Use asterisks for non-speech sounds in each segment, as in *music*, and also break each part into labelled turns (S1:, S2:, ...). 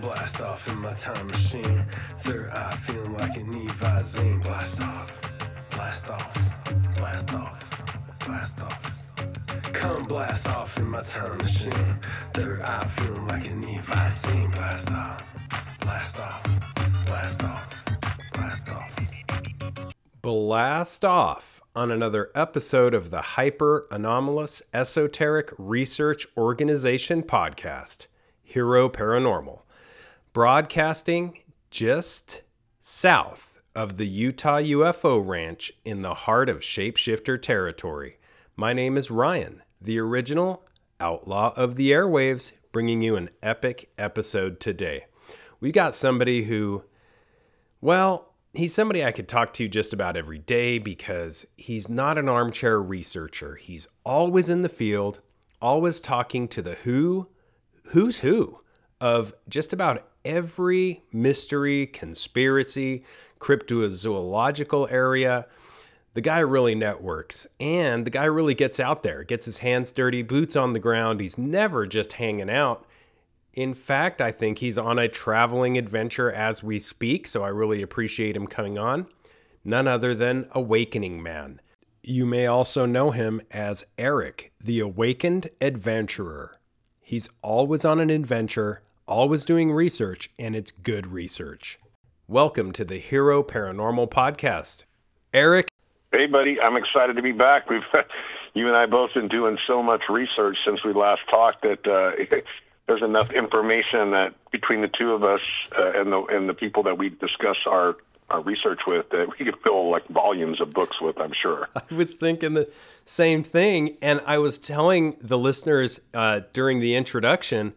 S1: Blast off in my time machine. Third eye feeling like an Evazine. Blast off, blast off, blast off, blast off. Blast off in my time machine. Third eye feeling like an Evazine. Blast off, blast off, blast off, blast off.
S2: Blast off on another episode of the Hyper Anomalous Esoteric Research Organization podcast, Hero Paranormal, broadcasting just south of the Utah UFO Ranch in the heart of shapeshifter territory. My name is Ryan, the original outlaw of the airwaves, bringing you an epic episode today. We got somebody who well, he's somebody I could talk to just about every day because he's not an armchair researcher. He's always in the field, always talking to the who, who's who of just about every mystery, conspiracy, cryptozoological area. The guy really networks and the guy really gets out there, gets his hands dirty, boots on the ground. He's never just hanging out. In fact, I think he's on a traveling adventure as we speak, so I really appreciate him coming on. None other than Awakening Man. You may also know him as Eric, the Awakened Adventurer. He's always on an adventure, always doing research, and it's good research. Welcome to the Hero Paranormal Podcast. Eric,
S3: Hey, buddy, I'm excited to be back. We've *laughs* you and I both been doing so much research since we last talked that uh, *laughs* there's enough information that between the two of us uh, and the and the people that we discuss our our research with that we could fill like volumes of books with. I'm sure. *laughs*
S2: I was thinking the same thing, and I was telling the listeners uh, during the introduction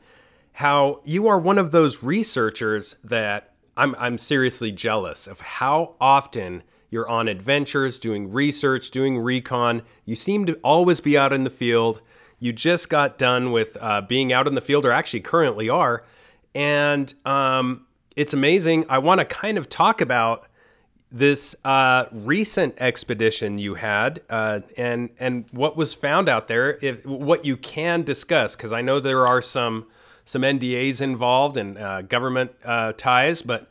S2: how you are one of those researchers that I'm I'm seriously jealous of how often you're on adventures, doing research, doing recon. You seem to always be out in the field. You just got done with uh, being out in the field, or actually currently are, and um, it's amazing. I want to kind of talk about this uh, recent expedition you had uh, and and what was found out there. If what you can discuss, because I know there are some some NDAs involved and uh, government uh, ties, but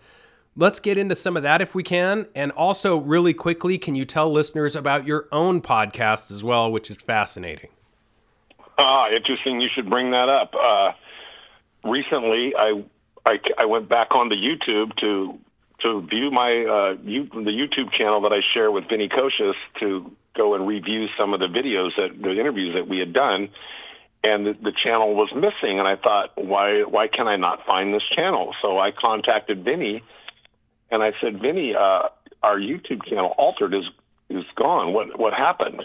S2: let's get into some of that if we can. And also, really quickly, can you tell listeners about your own podcast as well, which is fascinating?
S3: Ah, interesting. You should bring that up. Uh, recently, I, I I went back onto YouTube to to view my uh, you, the YouTube channel that I share with Vinny Kocius to go and review some of the videos that the interviews that we had done, and the, the channel was missing. And I thought, why why can I not find this channel? So I contacted Vinny, and I said, Vinny, uh, our YouTube channel altered is is gone. What what happened?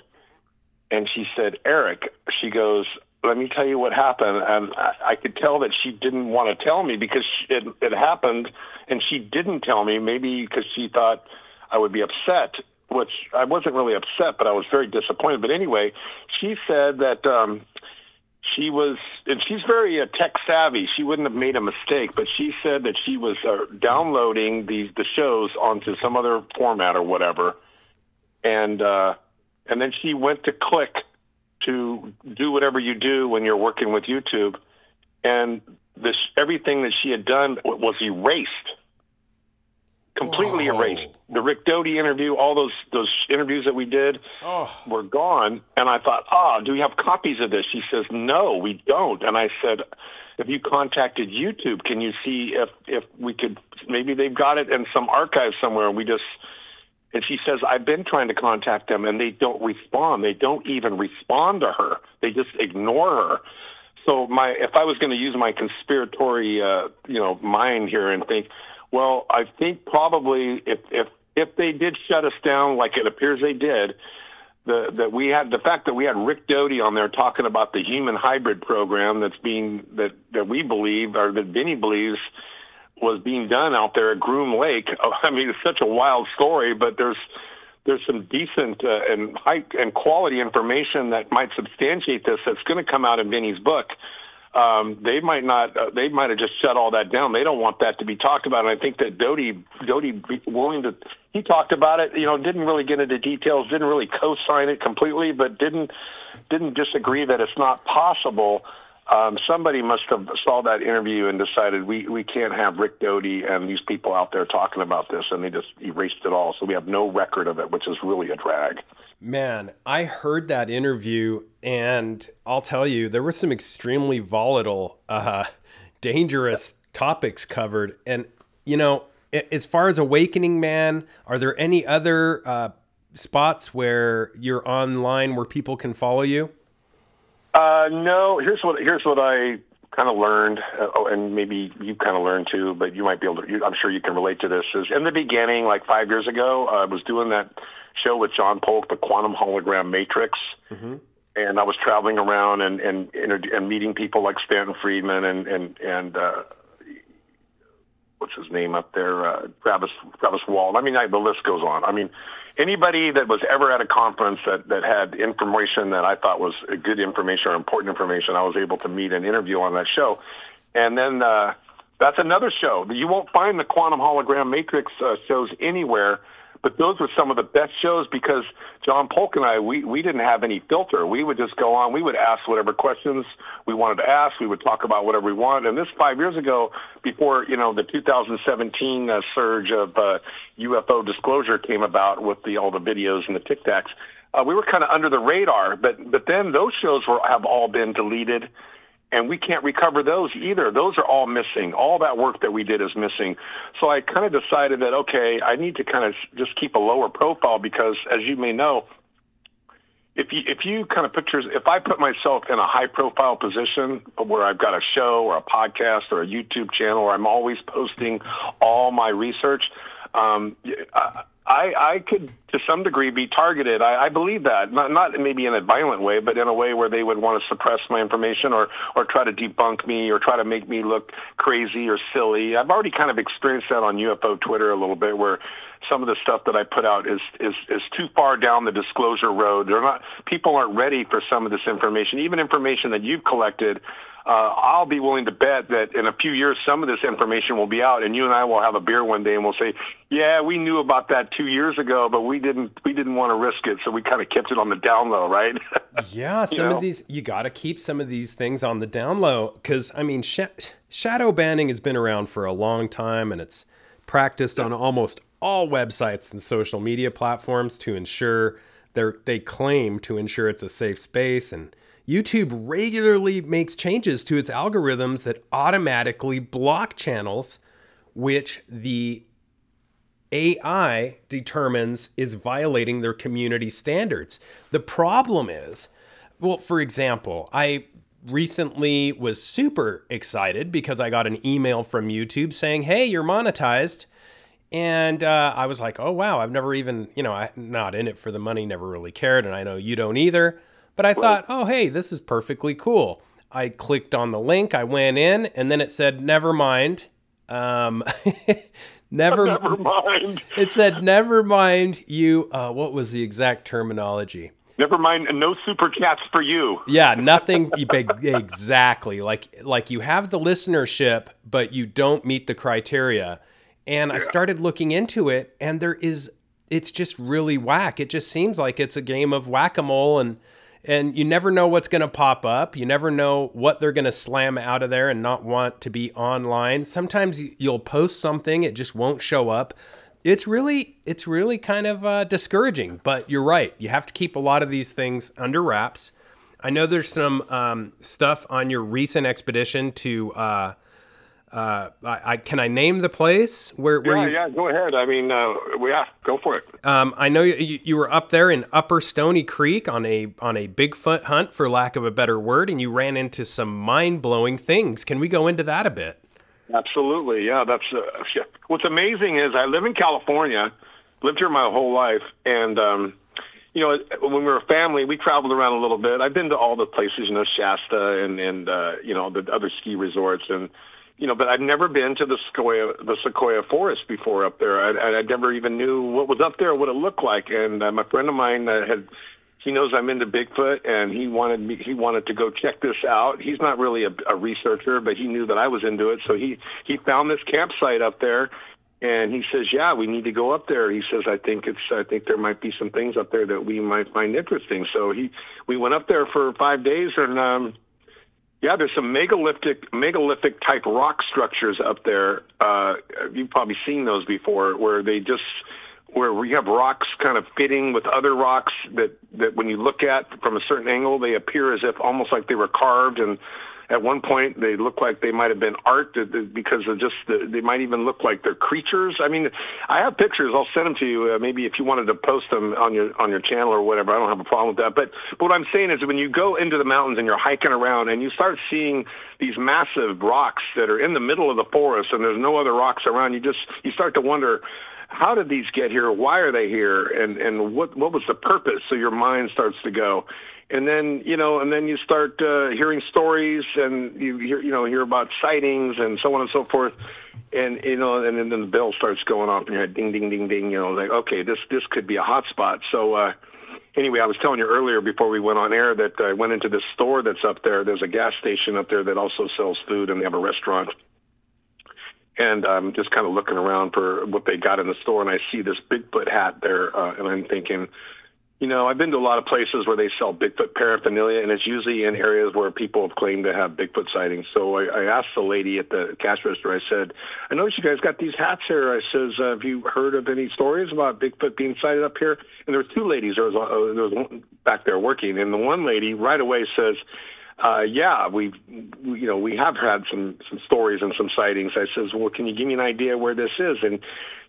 S3: And she said, Eric. She goes, let me tell you what happened. And I, I could tell that she didn't want to tell me because it, it happened, and she didn't tell me. Maybe because she thought I would be upset, which I wasn't really upset, but I was very disappointed. But anyway, she said that. Um, she was, and she's very uh, tech savvy. She wouldn't have made a mistake, but she said that she was uh, downloading these the shows onto some other format or whatever, and uh, and then she went to click to do whatever you do when you're working with YouTube, and this everything that she had done was erased, completely
S2: Whoa.
S3: erased. The Rick Doty interview, all those those interviews that we did
S2: Oh,
S3: were gone. And I thought, oh, do we have copies of this? She says, no, we don't. And I said, if you contacted YouTube, can you see if if we could maybe they've got it in some archive somewhere? And we just and she says, I've been trying to contact them and they don't respond. They don't even respond to her. They just ignore her. So my if I was going to use my conspiratory uh, you know mind here and think, well, I think probably if if if they did shut us down like it appears they did, the that we had the fact that we had Rick Doty on there talking about the human hybrid program that's being that that we believe or that Vinny believes was being done out there at Groom Lake. *laughs* I mean, it's such a wild story, but there's there's some decent uh, and high and quality information that might substantiate this. That's going to come out in Vinny's book. Um, they might not. Uh, they might have just shut all that down. They don't want that to be talked about. And I think that Doty, Doty, willing to, he talked about it. You know, didn't really get into details. Didn't really co-sign it completely, but didn't didn't disagree that it's not possible um, somebody must have saw that interview and decided we, we can't have Rick Doty and these people out there talking about this, and they just erased it all. So we have no record of it, which is really a drag.
S2: Man, I heard that interview, and I'll tell you, there were some extremely volatile, uh, dangerous topics covered. And, you know, as far as Awakening Man, are there any other uh, spots where you're online where people can follow you?
S3: Uh, no. Here's what here's what I kind of learned, uh, oh, and maybe you kind of learned too, but you might be able to. You, I'm sure you can relate to this. Is in the beginning, like five years ago, I was doing that show with John Polk, the Quantum Hologram Matrix. Mm-hmm. And I was traveling around and and and meeting people like Stanton Friedman and and and uh, what's his name up there, uh, Travis Travis Walton. I mean, I, the list goes on. I mean, anybody that was ever at a conference that that had information that I thought was good information or important information, I was able to meet and interview on that show. And then uh, that's another show. You won't find the quantum hologram matrix uh, shows anywhere but those were some of the best shows because John Polk and I, we, we didn't have any filter. We would just go on. We would ask whatever questions we wanted to ask. We would talk about whatever we wanted. And this five years ago, before, you know, the 2017 uh, surge of uh, UFO disclosure came about with the, all the videos and the Tic Tacs, uh, we were kind of under the radar. But, but then those shows were, have all been deleted and we can't recover those either. Those are all missing. All that work that we did is missing. So I kind of decided that okay, I need to kind of just keep a lower profile because, as you may know, if you if you kind of pictures if I put myself in a high profile position where I've got a show or a podcast or a YouTube channel where I'm always posting all my research, um, I, I, I could, to some degree, be targeted. I, I believe that, not, not maybe in a violent way, but in a way where they would want to suppress my information or, or try to debunk me or try to make me look crazy or silly. I've already kind of experienced that on UFO Twitter a little bit, where some of the stuff that I put out is is is too far down the disclosure road. They're not people aren't ready for some of this information, even information that you've collected uh, I'll be willing to bet that in a few years, some of this information will be out, and you and I will have a beer one day, and we'll say, "Yeah, we knew about that two years ago, but we didn't. We didn't want to risk it, so we kind of kept it on the down low, right?" *laughs*
S2: yeah, some know? of these you got to keep some of these things on the down low because I mean, sh- shadow banning has been around for a long time, and it's practiced on almost all websites and social media platforms to ensure they they claim to ensure it's a safe space and YouTube regularly makes changes to its algorithms that automatically block channels which the AI determines is violating their community standards. The problem is, well, for example, I recently was super excited because I got an email from YouTube saying, hey, you're monetized. And uh, I was like, oh, wow, I've never even, you know, I'm not in it for the money, never really cared. And I know you don't either. But I thought, oh, hey, this is perfectly cool. I clicked on the link, I went in, and then it said, never mind. Um, *laughs* never, *laughs*
S3: never mind.
S2: It said, never mind you. Uh, what was the exact terminology?
S3: Never mind, no super chats for you.
S2: Yeah, nothing *laughs* exactly. Like like you have the listenership, but you don't meet the criteria. And yeah. I started looking into it, and there is it's just really whack. It just seems like it's a game of whack a mole, and and you never know what's going to pop up. You never know what they're going to slam out of there and not want to be online. Sometimes you'll post something, it just won't show up. It's really, it's really kind of uh, discouraging. But you're right. You have to keep a lot of these things under wraps. I know there's some um, stuff on your recent expedition to uh, uh, I, I, can I name the place where? where
S3: yeah,
S2: you,
S3: yeah, go ahead. I mean, uh, yeah, go for it.
S2: Um, I know you, you were up there in Upper Stony Creek on a on a Bigfoot hunt, for lack of a better word, and you ran into some mind blowing things. Can we go into that a bit?
S3: Absolutely, yeah. That's uh, yeah. what's amazing is I live in California, lived here my whole life, and um, you know, when we were a family, we traveled around a little bit. I've been to all the places, you know, Shasta and and uh, you know the other ski resorts and you know, but I'd never been to the Sequoia, the Sequoia Forest before up there. I, I never even knew what was up there, what it looked like. And uh, my friend of mine uh, had he knows I'm into Bigfoot, and he wanted me. He wanted to go check this out. He's not really a, a researcher, but he knew that I was into it, so he he found this campsite up there, and he says, "Yeah, we need to go up there." He says, "I think it's. I think there might be some things up there that we might find interesting." So he we went up there for five days, and um, yeah, there's some megalithic megalithic type rock structures up there. Uh, you've probably seen those before, where they just where we have rocks kind of fitting with other rocks that that when you look at from a certain angle, they appear as if almost like they were carved and at one point they look like they might have been art because of just they might even look like they're creatures. I mean, I have pictures. I'll send them to you. Uh, maybe if you wanted to post them on your on your channel or whatever, I don't have a problem with that. But, but what I'm saying is when you go into the mountains and you're hiking around and you start seeing these massive rocks that are in the middle of the forest and there's no other rocks around, you just you start to wonder how did these get here? Why are they here? And and what what was the purpose? So your mind starts to go, and then you know, and then you start uh, hearing stories, and you hear you know hear about sightings and so on and so forth, and you know, and then, the bell starts going off, and you're like, ding ding ding ding. You know, like okay, this this could be a hot spot. So. uh Anyway, I was telling you earlier before we went on air that I went into this store that's up there. There's a gas station up there that also sells food, and they have a restaurant and I'm just kind of looking around for what they got in the store, and I see this Bigfoot hat there, uh, and I'm thinking, you know, I've been to a lot of places where they sell Bigfoot paraphernalia, and it's usually in areas where people have claimed to have Bigfoot sightings. So I, I asked the lady at the cash register, I said, I noticed you guys got these hats here. I says, uh, have you heard of any stories about Bigfoot being sighted up here? And there was two ladies. There was, uh, there was one back there working, and the one lady right away says, uh, yeah, we've, you know, we have had some, some stories and some sightings. I says, well, can you give me an idea where this is? And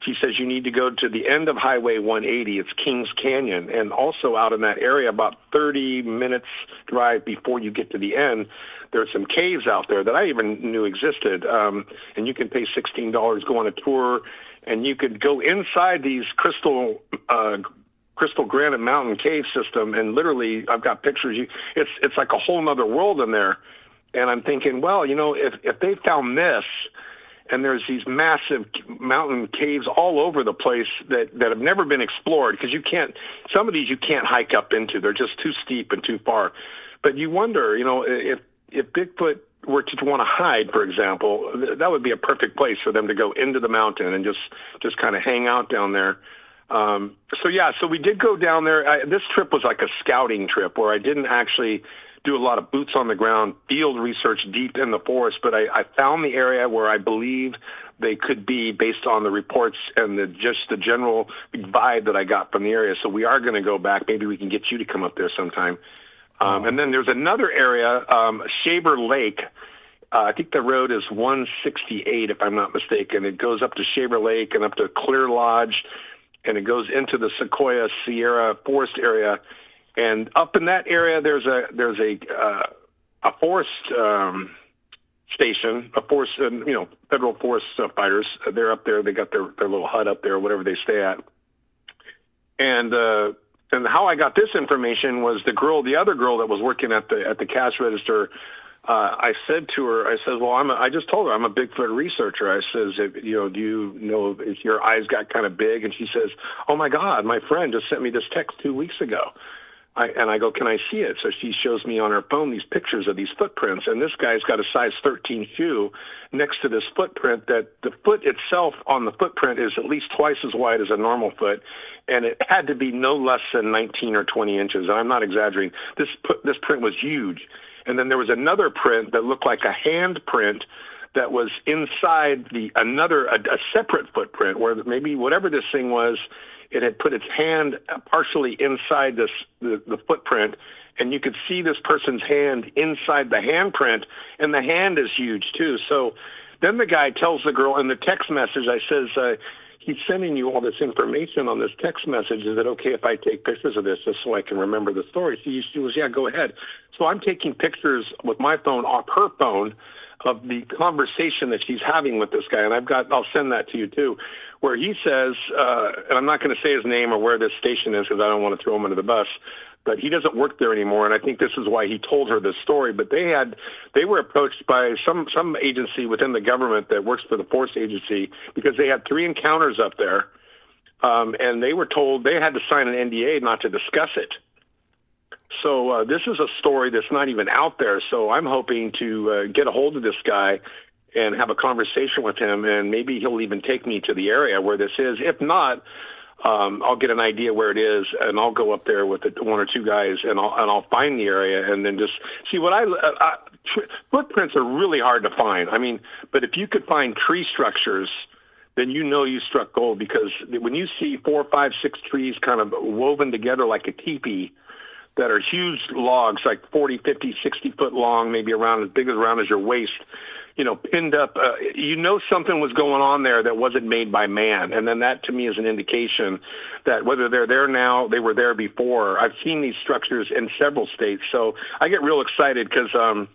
S3: she says, you need to go to the end of Highway 180. It's Kings Canyon. And also out in that area, about 30 minutes drive before you get to the end, there's some caves out there that I even knew existed. Um, and you can pay $16, go on a tour, and you could go inside these crystal uh, crystal granite mountain cave system and literally i've got pictures. You it's it's like a whole other world in there. And i'm thinking well you know if if they found this and there's these massive mountain caves all over the place that that have never been explored because you can't some of these you can't hike up into. They're just too steep and too far. But you wonder you know if if bigfoot were to want to hide, for example, that would be a perfect place for them to go into the mountain and just just kind of hang out down there. Um, so yeah, so we did go down there. I, this trip was like a scouting trip where I didn't actually do a lot of boots on the ground field research deep in the forest, but I, I found the area where I believe they could be based on the reports and the just the general vibe that I got from the area. So we are going to go back. Maybe we can get you to come up there sometime. Um, and then there's another area, um, Shaver Lake. Uh, I think the road is 168, if I'm not mistaken. It goes up to Shaver Lake and up to Clear Lodge and it goes into the Sequoia Sierra forest area. And up in that area, there's a there's a uh, a forest um, station, a forest, uh, you know, federal forest uh, fighters. They're up there. They got their their little hut up there, whatever they stay at. And uh, and how I got this information was the girl, the other girl that was working at the at the cash register uh, I said to her, I said, well, I'm a, I just told her I'm a Bigfoot researcher. I says, if, you know, do you know if your eyes got kind of big? And she says, oh my God, my friend just sent me this text two weeks ago. I, and I go, can I see it? So she shows me on her phone these pictures of these footprints, and this guy's got a size 13 shoe next to this footprint. That the foot itself on the footprint is at least twice as wide as a normal foot, and it had to be no less than 19 or 20 inches. And I'm not exaggerating. This put, this print was huge and then there was another print that looked like a hand print that was inside the another a, a separate footprint where maybe whatever this thing was, it had put its hand partially inside this the, the footprint, and you could see this person's hand inside the handprint, and the hand is huge too. So then the guy tells the girl in the text message, I says. Uh, he's sending you all this information on this text message. Is it okay if I take pictures of this just so I can remember the story? So she was, yeah, go ahead. So I'm taking pictures with my phone off her phone of the conversation that she's having with this guy, and I've got I'll send that to you too, where he says, uh, and I'm not going to say his name or where this station is because I don't want to throw him under the bus, but he doesn't work there anymore, and I think this is why he told her this story. But they had they were approached by some some agency within the government that works for the Force Agency because they had three encounters up there, um, and they were told they had to sign an NDA not to discuss it So uh, this is a story that's not even out there. So I'm hoping to uh, get a hold of this guy and have a conversation with him, and maybe he'll even take me to the area where this is. If not, um, I'll get an idea where it is, and I'll go up there with the, one or two guys, and I'll and I'll find the area, and then just see what I, uh, I footprints are really hard to find. I mean, but if you could find tree structures, then you know you struck gold because when you see four, five, six trees kind of woven together like a teepee that are huge logs, like 40, 50, 60 foot long, maybe around as big as around as your waist, you know, pinned up, uh, you know something was going on there that wasn't made by man. And then that to me is an indication that whether they're there now, they were there before. I've seen these structures in several states. So I get real excited because, um,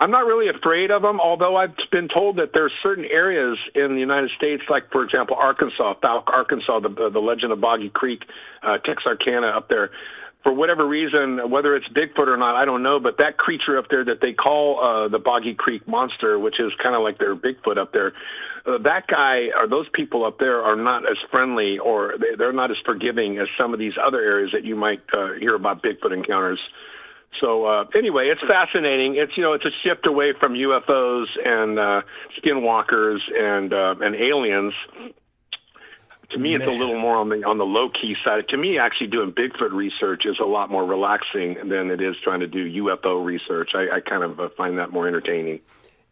S3: I'm not really afraid of them, although I've been told that there are certain areas in the United States, like for example Arkansas, Fouke, Arkansas, the the legend of Boggy Creek, uh, Texarkana up there for whatever reason, whether it's Bigfoot or not, I don't know. But that creature up there that they call uh, the Boggy Creek Monster, which is kind of like their Bigfoot up there, uh, that guy or those people up there are not as friendly or they, they're not as forgiving as some of these other areas that you might uh, hear about Bigfoot encounters. So uh, anyway, it's fascinating. It's you know it's a shift away from UFOs and uh, skinwalkers and uh, and aliens to me, it's a little more on the on the low key side. To me, actually doing Bigfoot research is a lot more relaxing than it is trying to do UFO research. I, I kind of uh, find that more entertaining.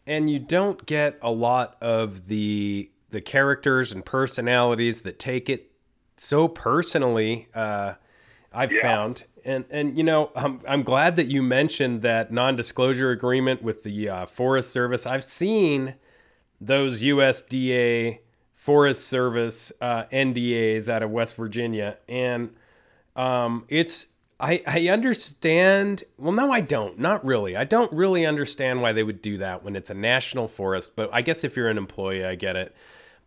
S2: And you don't get a lot of the the characters and personalities that take it so personally. Uh, I've yeah. found, and and you know, I'm I'm glad that you mentioned that non-disclosure agreement with the uh, Forest Service. I've seen those USDA Forest Service uh, NDAs out of West Virginia, and um, it's I I understand. Well, no, I don't. Not really. I don't really understand why they would do that when it's a national forest. But I guess if you're an employee, I get it.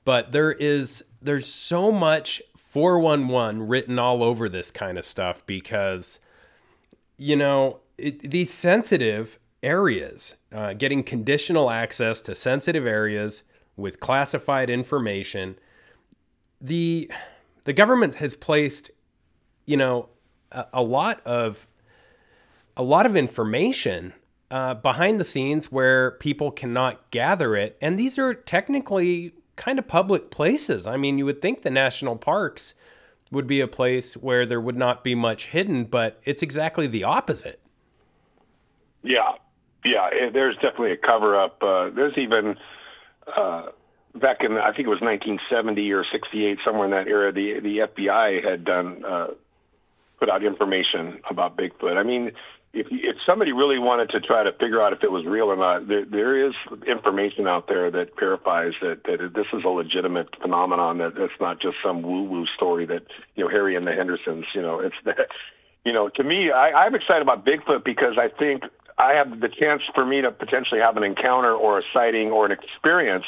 S2: But there is there's so much 411 written all over this kind of stuff because you know it, these sensitive areas, uh, getting conditional access to sensitive areas with classified information. The the government has placed, you know, a, a lot of a lot of information uh, behind the scenes where people cannot gather it, and these are technically kind of public places. I mean, you would think the national parks would be a place where there would not be much hidden, but it's exactly the opposite.
S3: Yeah, yeah. There's definitely a cover up. Uh, there's even uh, back in I think it was 1970 or 68, somewhere in that era, the the FBI had done uh, put out information about Bigfoot. I mean, if if somebody really wanted to try to figure out if it was real or not, there there is information out there that verifies that that this is a legitimate phenomenon. That it's not just some woo woo story that you know Harry and the Hendersons. You know, it's that. You know, to me, I, I'm excited about Bigfoot because I think I have the chance for me to potentially have an encounter or a sighting or an experience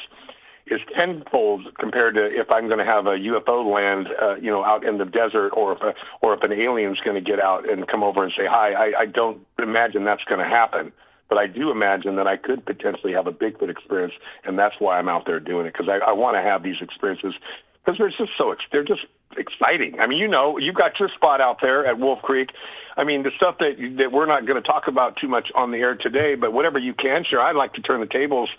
S3: is tenfold compared to if I'm going to have a UFO land, uh, you know, out in the desert, or if a, or if an alien's going to get out and come over and say hi. I, I don't imagine that's going to happen, but I do imagine that I could potentially have a Bigfoot experience, and that's why I'm out there doing it because I, I want to have these experiences because they're just so they're just exciting. I mean, you know, you've got your spot out there at Wolf Creek. I mean, the stuff that that we're not going to talk about too much on the air today, but whatever you can share, I'd like to turn the tables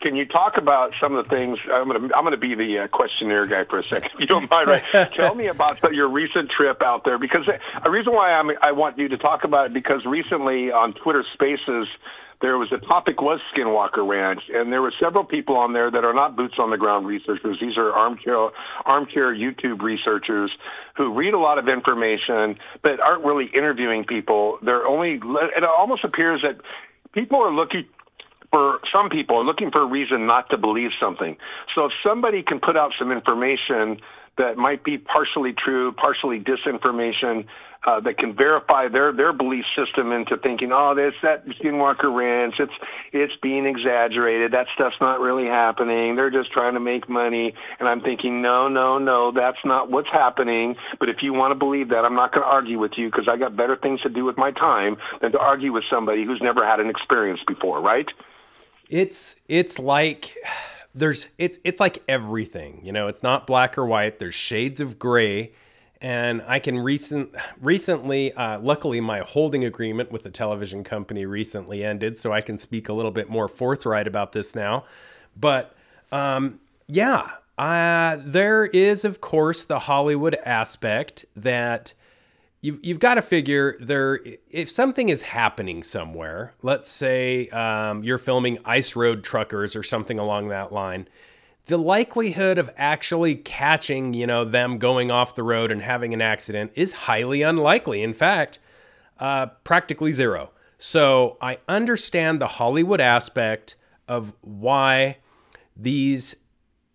S3: can you talk about some of the things? I'm going to I'm going to be the uh, questionnaire guy for a second, *laughs* if you don't mind. Right? *laughs* Tell me about your recent trip out there, because a reason why I'm, I want you to talk about it because recently on Twitter Spaces there was a topic was Skinwalker Ranch, and there were several people on there that are not boots on the ground researchers. These are armchair armchair YouTube researchers who read a lot of information but aren't really interviewing people. They're only it almost appears that people are looking for some people are looking for a reason not to believe something. So if somebody can put out some information that might be partially true, partially disinformation, uh, that can verify their their belief system into thinking, oh, that's that Skinwalker Ranch. It's it's being exaggerated. That stuff's not really happening. They're just trying to make money. And I'm thinking, no, no, no, that's not what's happening. But if you want to believe that, I'm not going to argue with you because I got better things to do with my time than to argue with somebody who's never had an experience before, right?
S2: it's it's like *sighs* there's it's it's like everything you know it's not black or white there's shades of gray And I can recent recently, uh, luckily, my holding agreement with the television company recently ended, so I can speak a little bit more forthright about this now. But um, yeah, uh, there is, of course, the Hollywood aspect that you, you've got to figure there if something is happening somewhere let's say um, you're filming ice road truckers or something along that line the likelihood of actually catching you know them going off the road and having an accident is highly unlikely in fact uh, practically zero so i understand the hollywood aspect of why these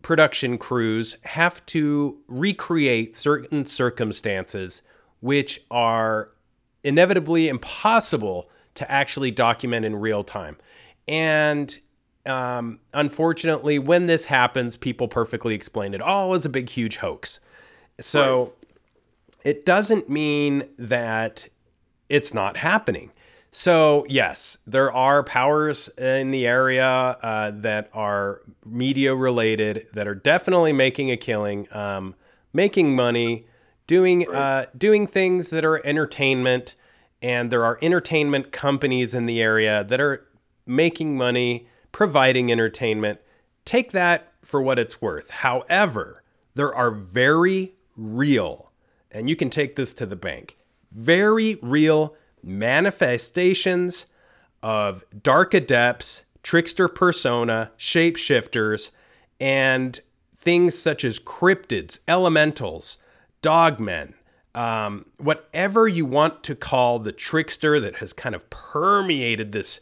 S2: production crews have to recreate certain circumstances which are inevitably impossible to actually document in real time. And um, unfortunately, when this happens, people perfectly explain it all as a big, huge hoax. So right. it doesn't mean that it's not happening. So, yes, there are powers in the area uh, that are media related that are definitely making a killing, um, making money, doing uh, doing things that are entertainment, and there are entertainment companies in the area that are making money, providing entertainment. Take that for what it's worth. However, there are very real, and you can take this to the bank, very real manifestations of dark adepts, trickster persona, shapeshifters, and things such as cryptids, elementals, dogmen, um, whatever you want to call the trickster that has kind of permeated this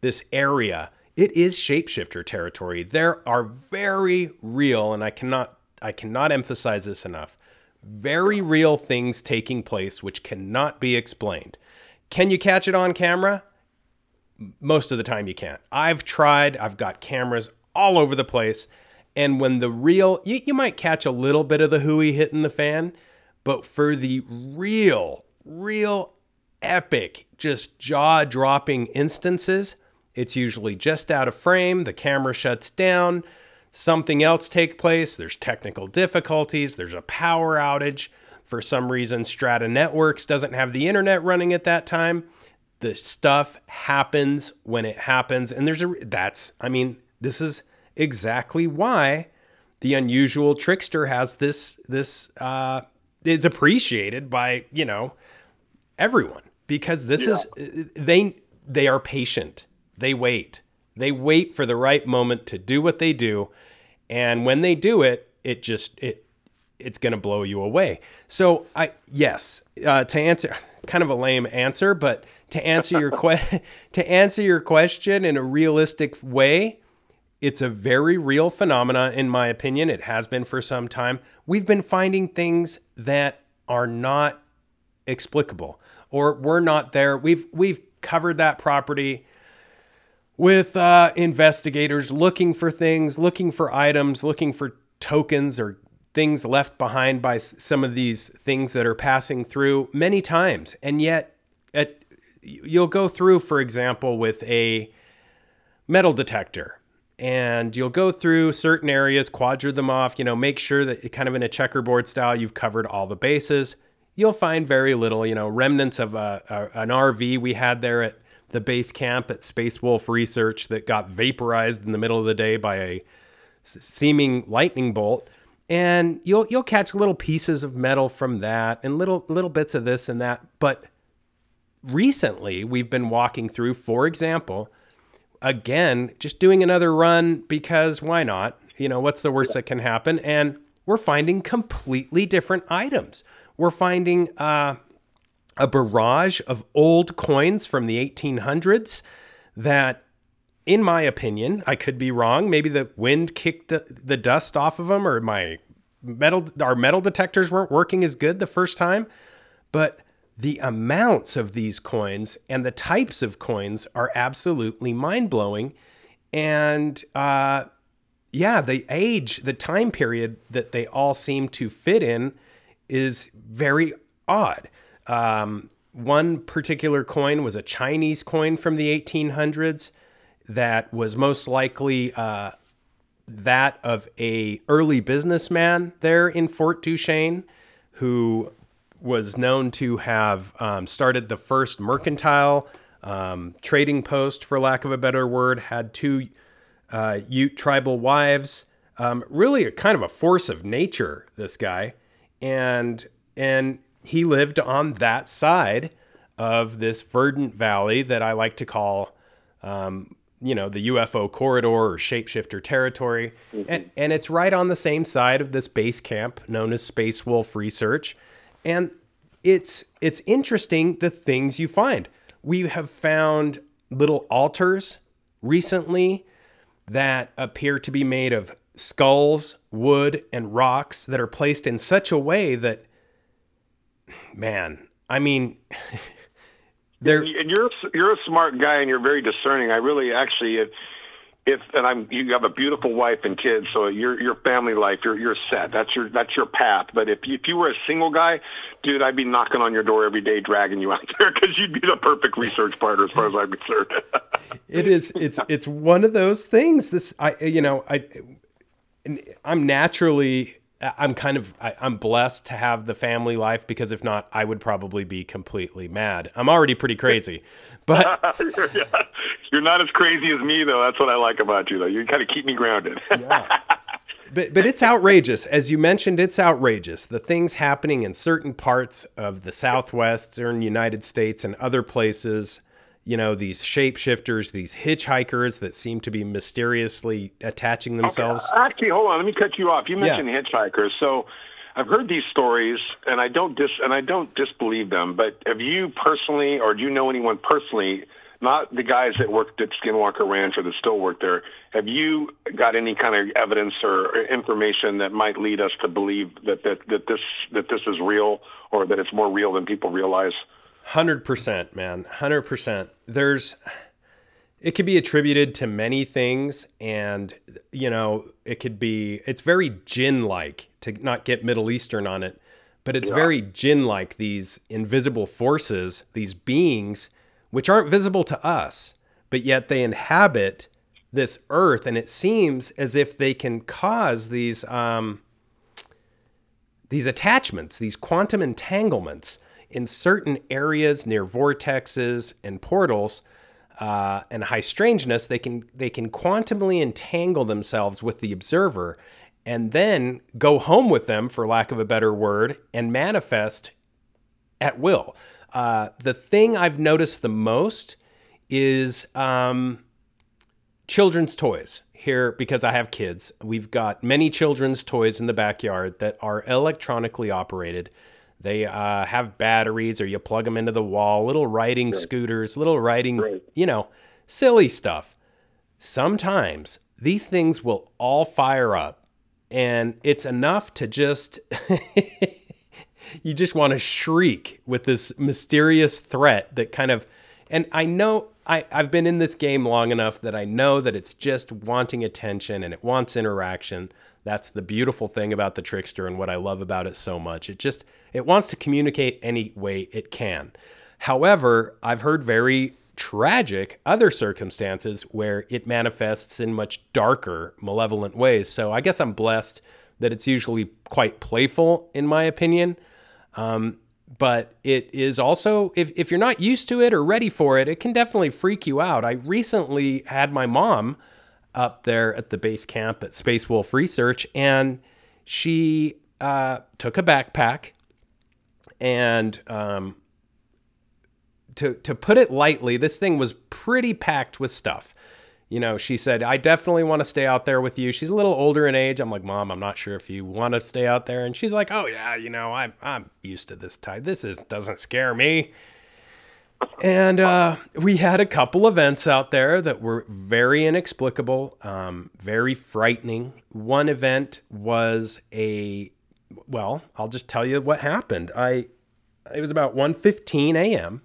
S2: this area, it is shapeshifter territory. There are very real, and I cannot I cannot emphasize this enough, very real things taking place which cannot be explained. Can you catch it on camera? Most of the time you can't. I've tried, I've got cameras all over the place. And when the real, you, you might catch a little bit of the hooey hitting the fan, but for the real, real epic, just jaw dropping instances, it's usually just out of frame, the camera shuts down, something else takes place, there's technical difficulties, there's a power outage. For some reason, Strata Networks doesn't have the internet running at that time. The stuff happens when it happens. And there's a, that's, I mean, this is exactly why the unusual trickster has this this uh, is appreciated by you know everyone because this yeah. is they they are patient they wait they wait for the right moment to do what they do and when they do it it just it it's going to blow you away so i yes uh, to answer *laughs* kind of a lame answer but to answer your *laughs* que- *laughs* to answer your question in a realistic way it's a very real phenomena, in my opinion. It has been for some time. We've been finding things that are not explicable or we're not there. We've we've covered that property with uh, investigators looking for things, looking for items, looking for tokens or things left behind by some of these things that are passing through many times. And yet, at, you'll go through, for example, with a metal detector and you'll go through certain areas, quadra them off, you know, make sure that kind of in a checkerboard style, you've covered all the bases. You'll find very little, you know, remnants of a, a, an RV we had there at the base camp at Space Wolf Research that got vaporized in the middle of the day by a seeming lightning bolt. And you'll you'll catch little pieces of metal from that and little little bits of this and that. But recently, we've been walking through, for example, again, just doing another run because why not? You know, what's the worst that can happen? And we're finding completely different items. We're finding uh, a barrage of old coins from the 1800s that, in my opinion, I could be wrong. Maybe the wind kicked the, the dust off of them, or my metal our metal detectors weren't working as good the first time. But the amounts of these coins and the types of coins are absolutely mind blowing. And uh, yeah, the age, the time period that they all seem to fit in is very odd. Um, one particular coin was a Chinese coin from the 1800s that was most likely uh, that of a early businessman there in Fort Duchesne who was known to have um, started the first mercantile um, trading post, for lack of a better word, had two uh, Ute tribal wives. Um, really, a kind of a force of nature. This guy, and and he lived on that side of this verdant valley that I like to call, um, you know, the UFO corridor or shapeshifter territory, mm-hmm. and and it's right on the same side of this base camp known as Space Wolf Research, and it's it's interesting the things you find. We have found little altars recently that appear to be made of skulls, wood, and rocks that are placed in such a way that, man, I mean, *laughs*
S3: they're and you're you're a smart guy and you're very discerning. I really actually if and I'm you have a beautiful wife and kids, so your your family life, you're you're set. That's your that's your path. But if if you were a single guy, dude, I'd be knocking on your door every day, dragging you out *laughs* there because you'd be the perfect research partner as far as I'm concerned. *laughs*
S2: it is. It's it's one of those things. This I you know I I'm naturally I'm kind of I, am blessed to have the family life because if not, I would probably be completely mad. I'm already pretty crazy, *laughs* but
S3: you're not as crazy as me, though. That's what I like about you, though. You kind of keep me grounded. *laughs* yeah.
S2: But but it's outrageous, as you mentioned. It's outrageous. The things happening in certain parts of the southwestern United States and other places you know, these shapeshifters, these hitchhikers that seem to be mysteriously attaching themselves.
S3: Okay. Actually, hold on, let me cut you off. You mentioned yeah. hitchhikers, so I've heard these stories, and I don't dis and I don't disbelieve them. But have you personally, or do you know anyone personally? Not the guys that worked at Skinwalker Ranch or that still work there. Have you got any kind of evidence or information that might lead us to believe that, that, that this that this is real or that it's more real than people realize?
S2: Hundred percent, man. Hundred percent. There's, it could be attributed to many things, and you know, it could be. It's very jinn-like to not get Middle Eastern on it, but it's yeah. very jinn-like. These invisible forces, these beings, which aren't visible to us, but yet they inhabit this earth, and it seems as if they can cause these um, these attachments, these quantum entanglements in certain areas near vortexes and portals uh, and high strangeness, they can they can quantumly entangle themselves with the observer and then go home with them, for lack of a better word, and manifest at will. Uh, the thing I've noticed the most is um, children's toys here because I have kids. We've got many children's toys in the backyard that are electronically operated. They uh, have batteries, or you plug them into the wall. Little riding right. scooters, little riding, right. you know, silly stuff. Sometimes these things will all fire up, and it's enough to just. *laughs* you just want to shriek with this mysterious threat that kind of. And I know I, I've been in this game long enough that I know that it's just wanting attention and it wants interaction. That's the beautiful thing about the trickster and what I love about it so much. It just it wants to communicate any way it can. However, I've heard very tragic other circumstances where it manifests in much darker, malevolent ways. So I guess I'm blessed that it's usually quite playful, in my opinion. Um, but it is also, if, if you're not used to it or ready for it, it can definitely freak you out. I recently had my mom up there at the base camp at Space Wolf Research, and she uh, took a backpack and um, to to put it lightly, this thing was pretty packed with stuff. You know, she said, "I definitely want to stay out there with you." She's a little older in age. I'm like, "Mom, I'm not sure if you want to stay out there." And she's like, "Oh yeah, you know, I'm I'm used to this type. This is doesn't scare me." And uh, we had a couple events out there that were very inexplicable, um, very frightening. One event was a well, I'll just tell you what happened. I it was about 1:15 a.m.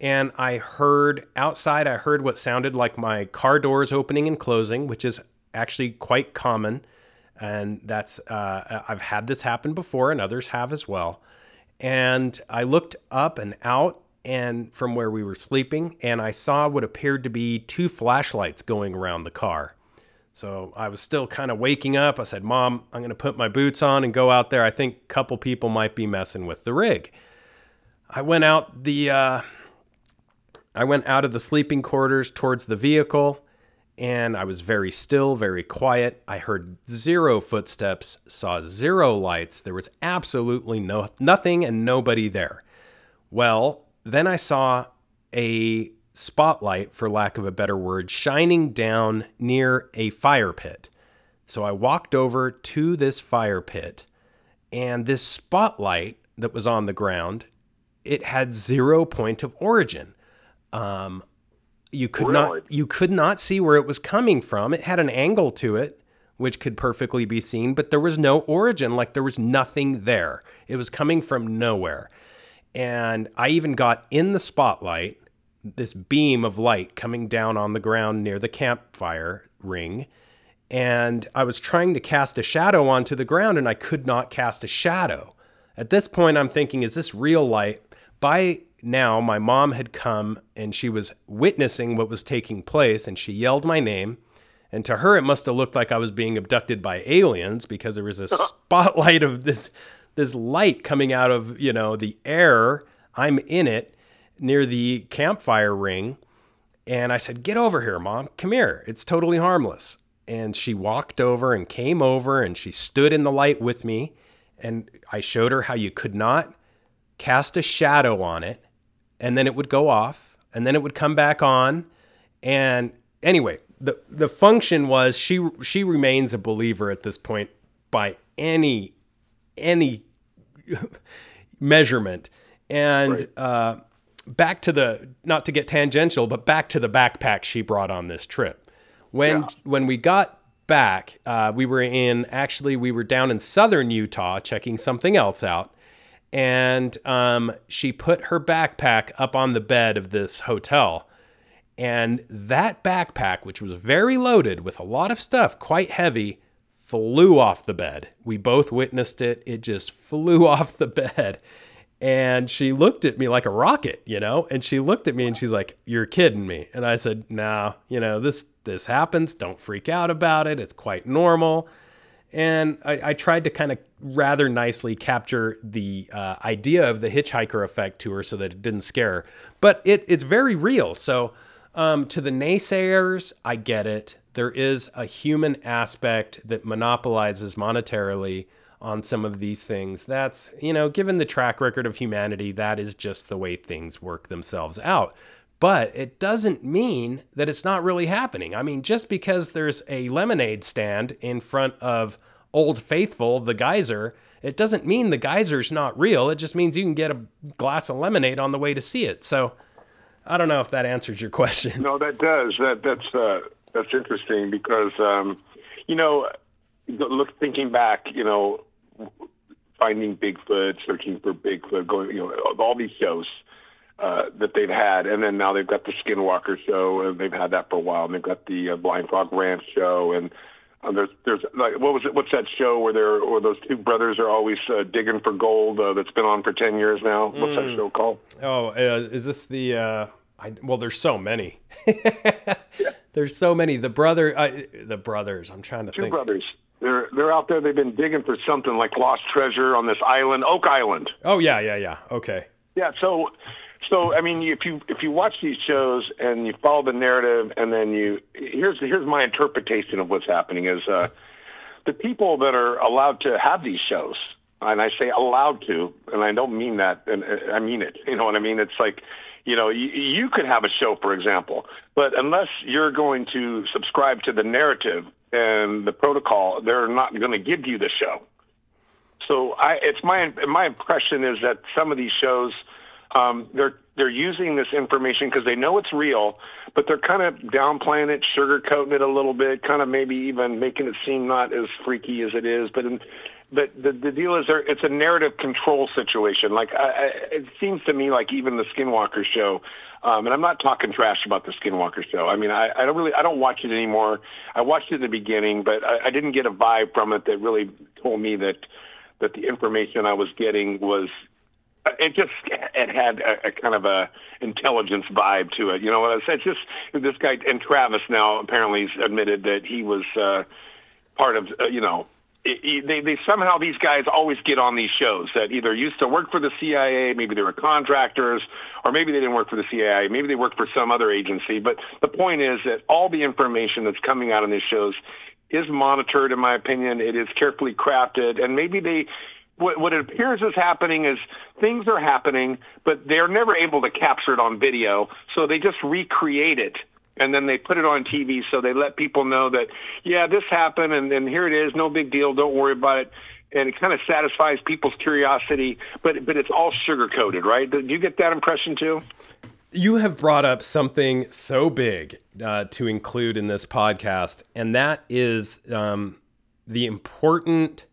S2: and I heard outside I heard what sounded like my car doors opening and closing, which is actually quite common and that's uh, I've had this happen before and others have as well. And I looked up and out and from where we were sleeping and I saw what appeared to be two flashlights going around the car. So I was still kind of waking up. I said, Mom, I'm going to put my boots on and go out there. I think a couple people might be messing with the rig. I went out the uh, I went out of the sleeping quarters towards the vehicle and I was very still, very quiet. I heard zero footsteps, saw zero lights. There was absolutely no nothing and nobody there. Well, then I saw a spotlight, for lack of a better word, shining down near a fire pit. So I walked over to this fire pit, and this spotlight that was on the ground, it had zero point of origin. Um, you could
S3: Really?
S2: not you could not see where it was coming from. It had an angle to it, which could perfectly be seen, but there was no origin. Like there was nothing there. It was coming from nowhere. And I even got in the spotlight, this beam of light coming down on the ground near the campfire ring. And I was trying to cast a shadow onto the ground and I could not cast a shadow. At this point, I'm thinking, is this real light? By now, my mom had come and she was witnessing what was taking place and she yelled my name. And to her, it must have looked like I was being abducted by aliens because there was a *laughs* spotlight of this this light coming out of you know the air. I'm in it near the campfire ring, and I said, "Get over here, mom. Come here. It's totally harmless." And she walked over and came over and she stood in the light with me, and I showed her how you could not cast a shadow on it, and then it would go off, and then it would come back on, and anyway, the the function was she she remains a believer at this point by any any *laughs* measurement. And
S3: Right.
S2: uh, back to the not to get tangential, but back to the backpack she brought on this trip. When
S3: Yeah.
S2: when we got back, uh, we were in actually we were down in southern Utah checking something else out, and um, she put her backpack up on the bed of this hotel. And that backpack, which was very loaded with a lot of stuff, quite heavy, flew off the bed. We both witnessed it. It just flew *laughs* off the bed. And she looked at me like a rocket, you know? And she looked at me and she's like, "You're kidding me." And I said, "No, you know, this this happens. Don't freak out about it. It's quite normal." And I, I tried to kind of rather nicely capture the uh, idea of the hitchhiker effect to her so that it didn't scare her. But it, it's very real. So, um, to the naysayers, I get it. There is a human aspect that monopolizes monetarily on some of these things. That's, you know, given the track record of humanity, that is just the way things work themselves out. But it doesn't mean that it's not really happening. I mean, just because there's a lemonade stand in front of Old Faithful, the geyser, it doesn't mean the geyser's not real. It just means you can get a glass of lemonade on the way to see it. So I don't know if that answers your question.
S3: No, that does. That that's uh, that's interesting because um, you know, look thinking back, you know, finding Bigfoot, searching for Bigfoot, going, you know, all these shows uh, that they've had, and then now they've got the Skinwalker show, and they've had that for a while, and they've got the uh, Blind Frog Ranch show, and uh, there's there's like what was it? What's that show where they're where those two brothers are always uh, digging for gold? Uh, that's been on for ten years now. What's that show called?
S2: Oh, uh, is this the? Uh, I, well, there's so many. *laughs* There's so many. The brother, uh, the brothers. I'm trying to
S3: Two
S2: think.
S3: brothers. They're they're out there. They've been digging for something like lost treasure on this island, Oak Island.
S2: Oh yeah, yeah, yeah. Okay.
S3: Yeah. So, so I mean, if you if you watch these shows and you follow the narrative, and then you here's here's my interpretation of what's happening is uh, the people that are allowed to have these shows, and I say allowed to, and I don't mean that, and uh, I mean it. *laughs* You know what I mean? It's like. You know, you, you could have a show, for example, but unless you're going to subscribe to the narrative and the protocol, they're not going to give you the show. So I, it's my my impression is that some of these shows, um, they're they're using this information because they know it's real, but they're kind of downplaying it, sugarcoating it a little bit, kind of maybe even making it seem not as freaky as it is. But in, but the the deal is there it's a narrative control situation. Like I, I, it seems to me like even the Skinwalker show. Um, and I'm not talking trash about the Skinwalker show. I mean, I, I don't really, I don't watch it anymore. I watched it in the beginning, but I, I didn't get a vibe from it that really told me that that the information I was getting was it just it had a, a, kind of a intelligence vibe to it. You know what I said? Just this guy and Travis now apparently admitted that he was uh, part of uh, you know. They, they somehow these guys always get on these shows that either used to work for the CIA, maybe they were contractors, or maybe they didn't work for the CIA, maybe they worked for some other agency. But the point is that all the information that's coming out on these shows is monitored, in my opinion. It is carefully crafted, and maybe they what, what it appears is happening is things are happening, but they're never able to capture it on video, so they just recreate it and then they put it on TV so they let people know that yeah this happened and, and here it is no big deal don't worry about it. And it kind of satisfies people's curiosity but but it's all sugar coated right? Do you get that impression too?
S2: You have brought up something so big uh, to include in this podcast and that is um, the important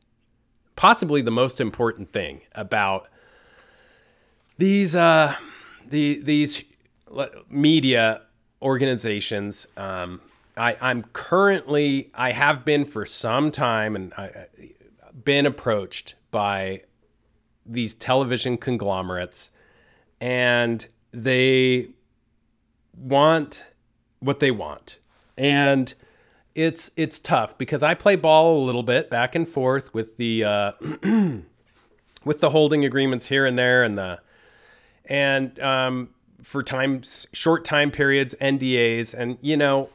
S2: possibly the most important thing about these uh, the these media organizations. Um, I, I'm currently I have been for some time, and I, been approached by these television conglomerates, and they want what they want, and it's it's tough because I play ball a little bit back and forth with the uh, *clears throat* with the holding agreements here and there and the and um, for times short time periods NDAs and you know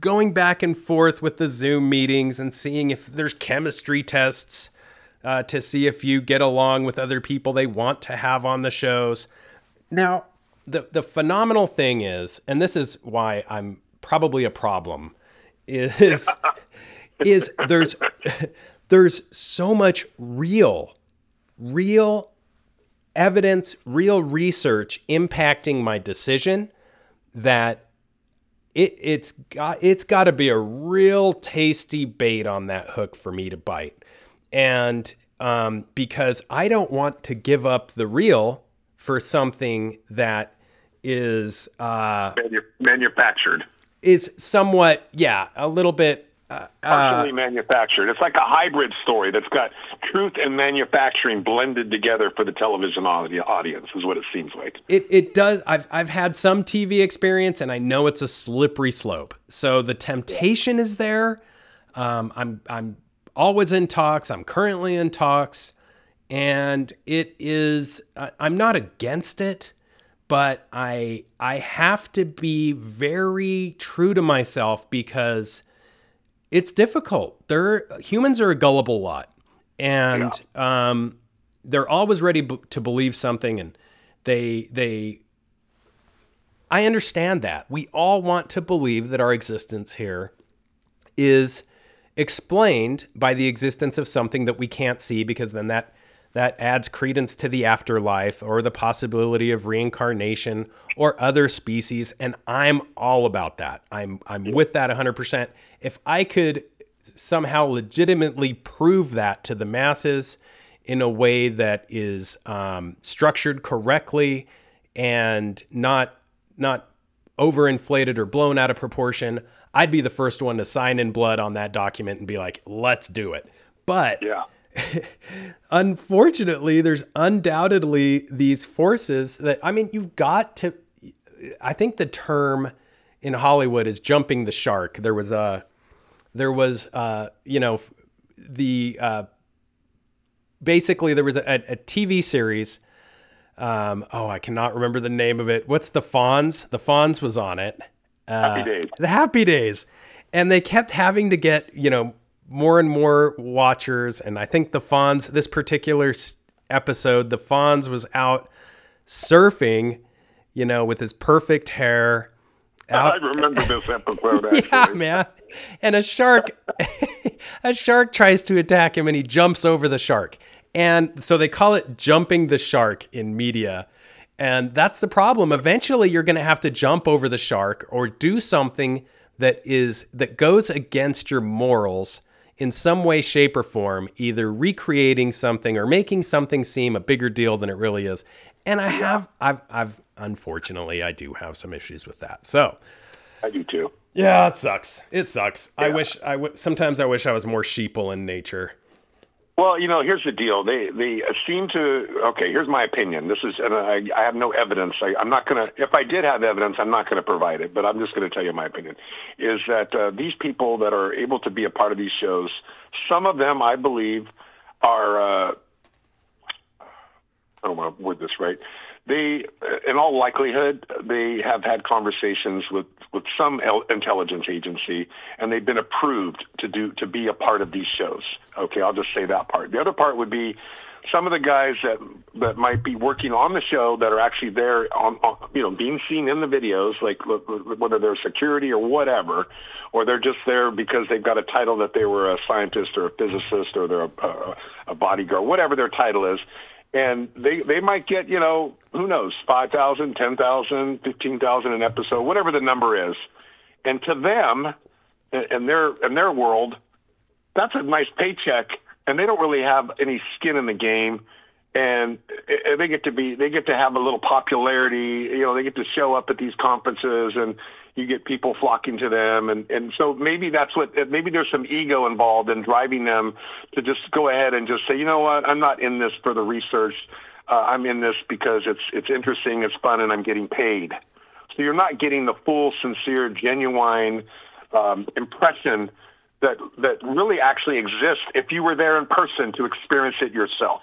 S2: going back and forth with the Zoom meetings and seeing if there's chemistry tests uh, to see if you get along with other people they want to have on the shows. Now the the phenomenal thing is, and this is why I'm probably a problem is is there's *laughs* there's so much real real evidence, real research impacting my decision that it it's got it's got to be a real tasty bait on that hook for me to bite. And um, because I don't want to give up the real for something that is uh,
S3: manufactured
S2: is somewhat, yeah, a little bit uh,
S3: partially uh, manufactured. It's like a hybrid story that's got truth and manufacturing blended together for the television audience. Is what it seems like.
S2: It it does. I've I've had some TV experience, and I know it's a slippery slope. So the temptation is there. Um, I'm I'm always in talks. I'm currently in talks, and it is. Uh, I'm not against it but I I have to be very true to myself because it's difficult. They're humans are a gullible lot, and yeah. um, they're always ready b- to believe something, and they they. I understand that we all want to believe that our existence here is explained by the existence of something that we can't see, because then that that adds credence to the afterlife or the possibility of reincarnation or other species and I'm all about that. I'm I'm with that 100%. If I could somehow legitimately prove that to the masses in a way that is um, structured correctly and not not overinflated or blown out of proportion, I'd be the first one to sign in blood on that document and be like, "Let's do it." But
S3: yeah *laughs*
S2: unfortunately, there's undoubtedly these forces that, I mean, you've got to, I think the term in Hollywood is jumping the shark. There was a, there was, uh, you know, the, uh, basically there was a, a TV series. Um, oh, I cannot remember the name of it. What's the Fonz? The Fonz was on it.
S3: Uh, Happy Days.
S2: The Happy Days. And they kept having to get, you know, more and more watchers, and I think the Fonz, this particular episode, the Fonz was out surfing, you know, with his perfect hair.
S3: Out. I remember this episode. *laughs* Actually.
S2: yeah, man. And a shark, *laughs* a shark tries to attack him, and he jumps over the shark. And so they call it jumping the shark in media. And that's the problem. Eventually, you're going to have to jump over the shark or do something that is that goes against your morals in some way, shape, or form, either recreating something or making something seem a bigger deal than it really is. And I have, I've, I've, unfortunately, I do have some issues with that. So,
S3: I do too.
S2: Yeah, it sucks. It sucks. Yeah. I wish I w- sometimes I wish I was more sheeple in nature.
S3: Well, you know, here's the deal. They they seem to. Okay, here's my opinion. This is, and I, I have no evidence. I, I'm not going to. If I did have evidence, I'm not going to provide it. But I'm just going to tell you my opinion. Is that uh, these people that are able to be a part of these shows, some of them, I believe, are. Uh, I don't want to word this right. They, in all likelihood, they have had conversations with with some intelligence agency, and they've been approved to do to be a part of these shows. Okay, I'll just say that part. The other part would be some of the guys that that might be working on the show that are actually there on, on you know being seen in the videos like whether they're security or whatever or they're just there because they've got a title that they were a scientist or a physicist or they're a, a, a bodyguard whatever their title is and they they might get you know who knows five thousand, ten thousand, fifteen thousand an episode, whatever the number is, and to them, in their in their world, that's a nice paycheck, and they don't really have any skin in the game, and they get to be they get to have a little popularity, you know, they get to show up at these conferences and you get people flocking to them and and so maybe that's what maybe there's some ego involved in driving them to just go ahead and just say you know what i'm not in this for the research uh, i'm in this because it's it's interesting it's fun and i'm getting paid so you're not getting the full sincere genuine um, impression that that really actually exists if you were there in person to experience it yourself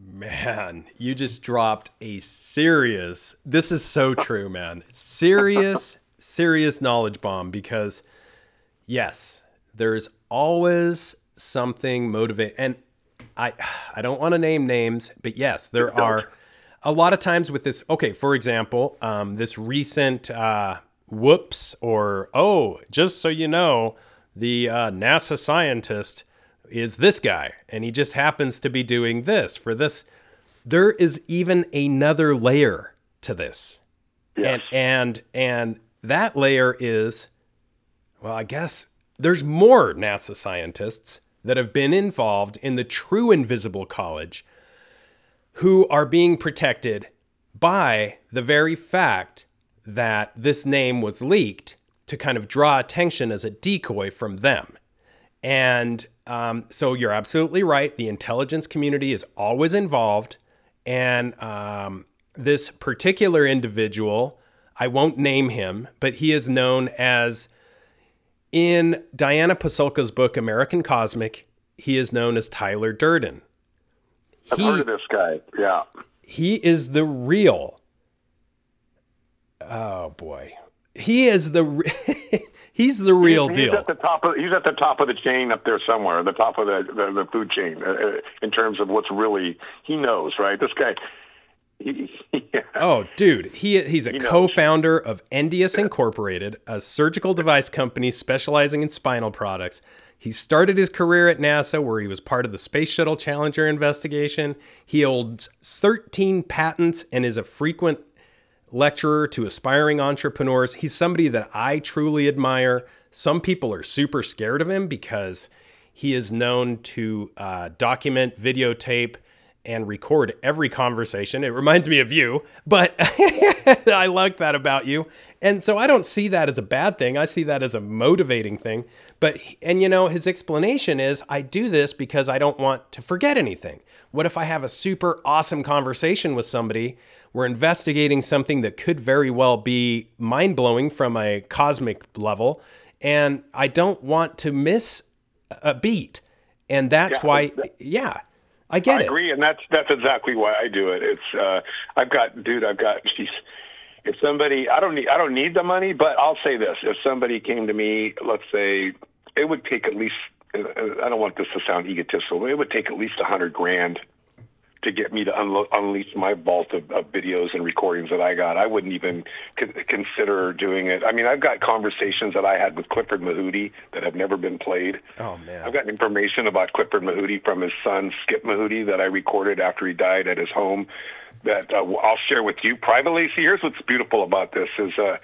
S2: Man, you just dropped a serious. This is so true, man. Serious *laughs* serious knowledge bomb because yes, there's always something motivate and I I don't want to name names, but yes, there are a lot of times with this. Okay, for example, um, this recent uh, whoops or oh, just so you know, the uh, NASA scientist is this guy, and he just happens to be doing this for this. There is even another layer to this,
S3: yes.
S2: and and and that layer is, well, I guess there's more NASA scientists that have been involved in the true invisible college who are being protected by the very fact that this name was leaked to kind of draw attention as a decoy from them. And um, so you're absolutely right. The intelligence community is always involved. And um, this particular individual I won't name him, but he is known as in Diana Pasulka's book American Cosmic, he is known as Tyler Durden.
S3: I've he, heard of this guy. Yeah.
S2: He is the real. Oh boy. He is the *laughs* he's the real
S3: he's,
S2: deal.
S3: He's at the top of he's at the top of the chain up there somewhere, the top of the the, the food chain uh, uh in terms of what's really he knows, right? This guy *laughs*
S2: yeah. Oh, dude, he he's a he co-founder of Endius Incorporated, a surgical device company specializing in spinal products. He started his career at NASA, where he was part of the Space Shuttle Challenger investigation. He holds 13 patents and is a frequent lecturer to aspiring entrepreneurs. He's somebody that I truly admire. Some people are super scared of him because he is known to uh, document, videotape, and record every conversation. It reminds me of you, but *laughs* I like that about you. And so I don't see that as a bad thing. I see that as a motivating thing. But, and you know, his explanation is I do this because I don't want to forget anything. What if I have a super awesome conversation with somebody? We're investigating something that could very well be mind blowing from a cosmic level, and I don't want to miss a beat. And that's yeah, why, yeah, I get
S3: I
S2: it.
S3: agree, and that's that's exactly why I do it. It's uh, I've got, dude, I've got. Geez, if somebody, I don't need, I don't need the money, but I'll say this: if somebody came to me, let's say, it would take at least. I don't want this to sound egotistical, but it would take at least a hundred grand to get me to unlo- unleash my vault of, of, videos and recordings that I got. I wouldn't even con- consider doing it. I mean, I've got conversations that I had with Clifford Mahooty that have never been played.
S2: Oh man,
S3: I've got information about Clifford Mahooty from his son Skip Mahooty that I recorded after he died at his home. That uh, I'll share with you privately. See, here's what's beautiful about this: is uh,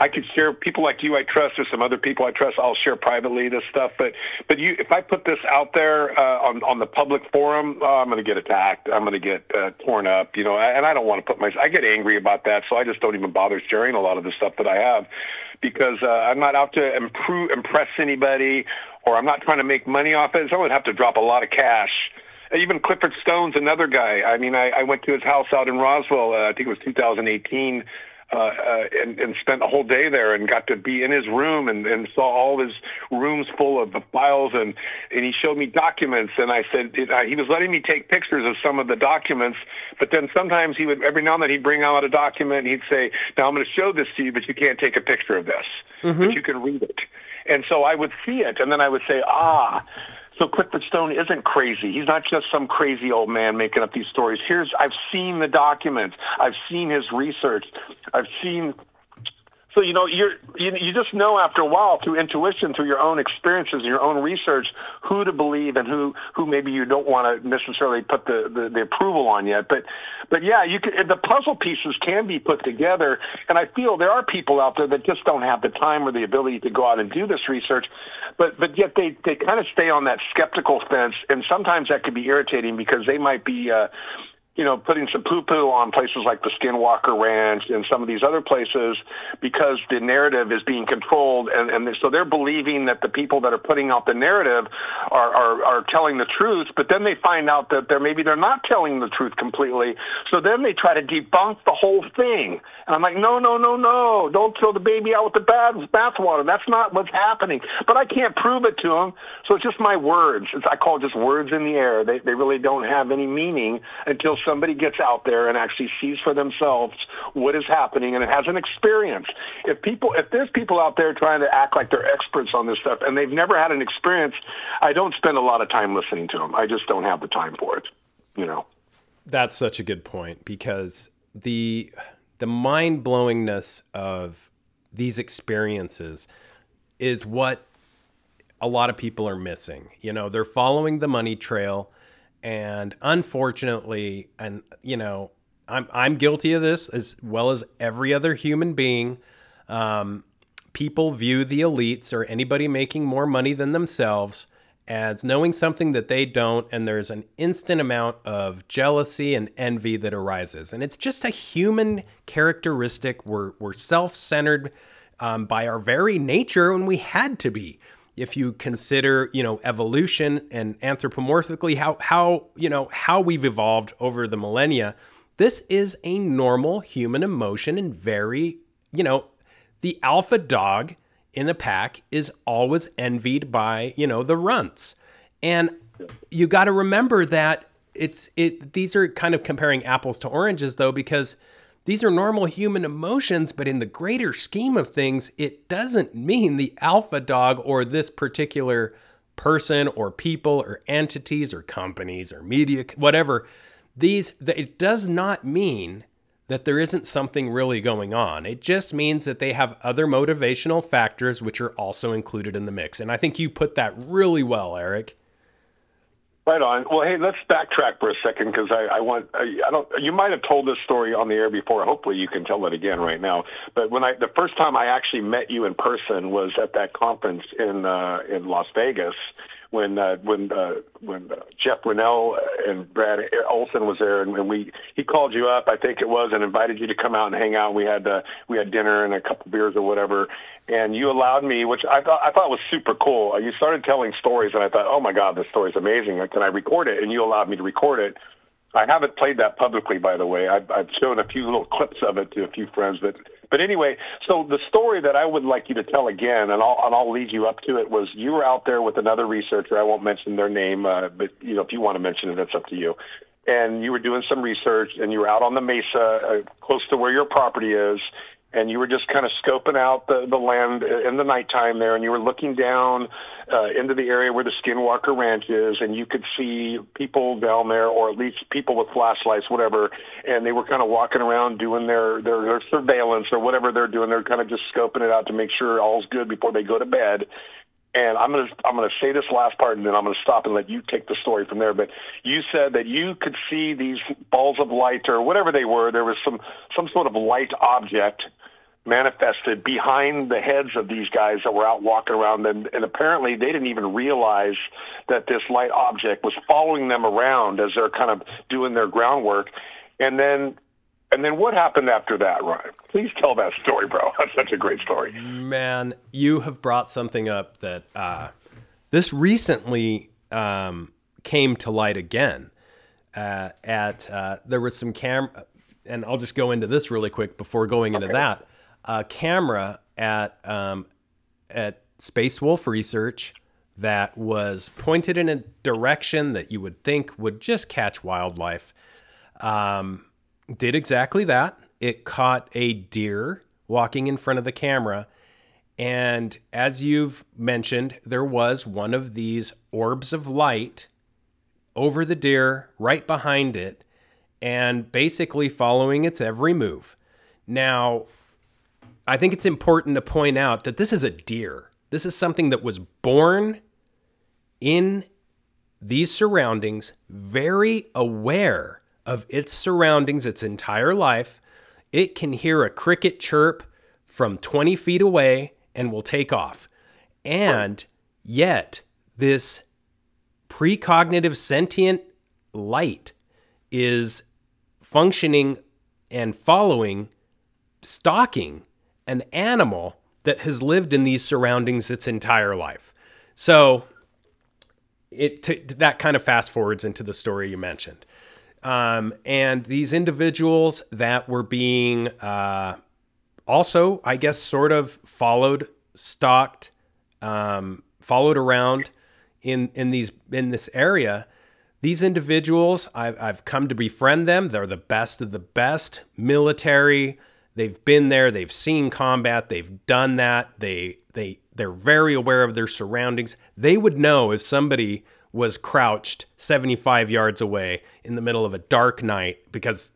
S3: I could share people like you I trust or some other people I trust. I'll share privately this stuff. But but you, if I put this out there uh, on on the public forum, oh, I'm going to get attacked. I'm going to get uh, torn up. You know, and I don't want to put my. I get angry about that, so I just don't even bother sharing a lot of the stuff that I have because uh, I'm not out to improve, impress anybody, or I'm not trying to make money off it. I would have to drop a lot of cash. Even Clifford Stone's another guy. I mean, I, I went to his house out in Roswell. Uh, I think it was 2018 uh, uh, and, and spent a whole day there and got to be in his room and, and saw all his rooms full of the files and and he showed me documents and I said it, he was letting me take pictures of some of the documents but then sometimes he would every now and then he'd bring out a document and he'd say now I'm going to show this to you but you can't take a picture of this mm-hmm. but you can read it and so I would see it and then I would say ah so Clifford Stone isn't crazy. He's not just some crazy old man making up these stories. Here's I've seen the documents. I've seen his research. I've seen so you know you're you, you just know after a while through intuition, through your own experiences your own research, who to believe and who who maybe you don't want to necessarily put the, the, the approval on yet. But but yeah, you can, the puzzle pieces can be put together, and I feel there are people out there that just don't have the time or the ability to go out and do this research. But but yet they they kind of stay on that skeptical fence, and sometimes that could be irritating because they might be. Uh, you know, putting some poo poo on places like the Skinwalker Ranch and some of these other places because the narrative is being controlled. And, and so they're believing that the people that are putting out the narrative are, are, are telling the truth, but then they find out that they're maybe they're not telling the truth completely. So then they try to debunk the whole thing. And I'm like, no, no, no, no, don't throw the baby out with the bath bathwater. That's not what's happening. But I can't prove it to them. So it's just my words. It's, I call it just words in the air. They, they really don't have any meaning until somebody gets out there and actually sees for themselves what is happening and it has an experience. If people, if there's people out there trying to act like they're experts on this stuff and they've never had an experience, I don't spend a lot of time listening to them. I just don't have the time for it. You know.
S2: That's such a good point because the the mind blowingness of these experiences is what a lot of people are missing. You know, they're following the money trail and unfortunately, and you know, I'm I'm guilty of this as well as every other human being. Um, people view the elites or anybody making more money than themselves as knowing something that they don't, and there's an instant amount of jealousy and envy that arises. And it's just a human characteristic. We're, we're self centered um, by our very nature, and we had to be if you consider, you know, evolution and anthropomorphically how how, you know, how we've evolved over the millennia, this is a normal human emotion and very, you know, the alpha dog in a pack is always envied by, you know, the runts. And you got to remember that it's it these are kind of comparing apples to oranges though because these are normal human emotions, but in the greater scheme of things, it doesn't mean the alpha dog or this particular person or people or entities or companies or media, whatever. These, it does not mean that there isn't something really going on. It just means that they have other motivational factors which are also included in the mix. And I think you put that really well, Eric.
S3: Right on. Well, hey, let's backtrack for a second because I, I want I, I don't. You might have told this story on the air before. Hopefully, you can tell it again right now. But when I the first time I actually met you in person was at that conference in uh, in Las Vegas, when uh, when uh, when uh, Jeff Rennell and Brad Olson was there, and, and we he called you up, I think it was, and invited you to come out and hang out. We had uh, we had dinner and a couple beers or whatever, and you allowed me, which I thought I thought was super cool. You started telling stories, and I thought, oh my god, this story's amazing. Can I record it? And you allowed me to record it. I haven't played that publicly, by the way. I've, I've shown a few little *laughs* clips of it to a few friends, but but anyway, so the story that I would like you to tell again, and I'll and I'll lead you up to it, was you were out there with another researcher. I won't mention their name, uh, but you know if you want to mention it, that's up to you. And you were doing some research, and you were out on the mesa, uh, close to where your property is, and you were just kind of scoping out the, the land in the nighttime there, and you were looking down uh, into the area where the Skinwalker Ranch is, and you could see people down there, or at least people with flashlights, whatever, and they were kind of walking around doing their, their, their surveillance or whatever they're doing. They're kind of just scoping it out to make sure all's good before they go to bed. And I'm gonna I'm gonna say this last part, and then I'm gonna stop and let you take the story from there. But you said that you could see these balls of light or whatever they were. There was some some sort of light object manifested behind the heads of these guys that were out walking around and, and apparently they didn't even realize that this light object was following them around as they're kind of doing their groundwork and then And then what happened after that, Ryan? Please tell that story, bro. *laughs* That's such a great story.
S2: Man, you have brought something up that uh, this recently um, came to light again. Uh, at uh, there was some camera, and I'll just go into this really quick before going into
S3: Okay.
S2: that. A camera at um, at Space Wolf Research that was pointed in a direction that you would think would just catch wildlife. Um, did exactly that. It caught a deer walking in front of the camera. And as you've mentioned, there was one of these orbs of light over the deer, right behind it, and basically following its every move. Now, I think it's important to point out that this is a deer. This is something that was born in these surroundings, very aware of its surroundings its entire life. It can hear a cricket chirp from 20 feet away and will take off. And yet, this precognitive sentient light is functioning and following, stalking an animal that has lived in these surroundings its entire life. So, it t- that kind of fast forwards into the story you mentioned. Um, and these individuals that were being uh, also, I guess, sort of followed, stalked, um, followed around in in these in this area. These individuals, I've, I've come to befriend them. They're the best of the best military. They've been there. They've seen combat. They've done that. They they they're very aware of their surroundings. They would know if somebody was crouched 75 yards away in the middle of a dark night because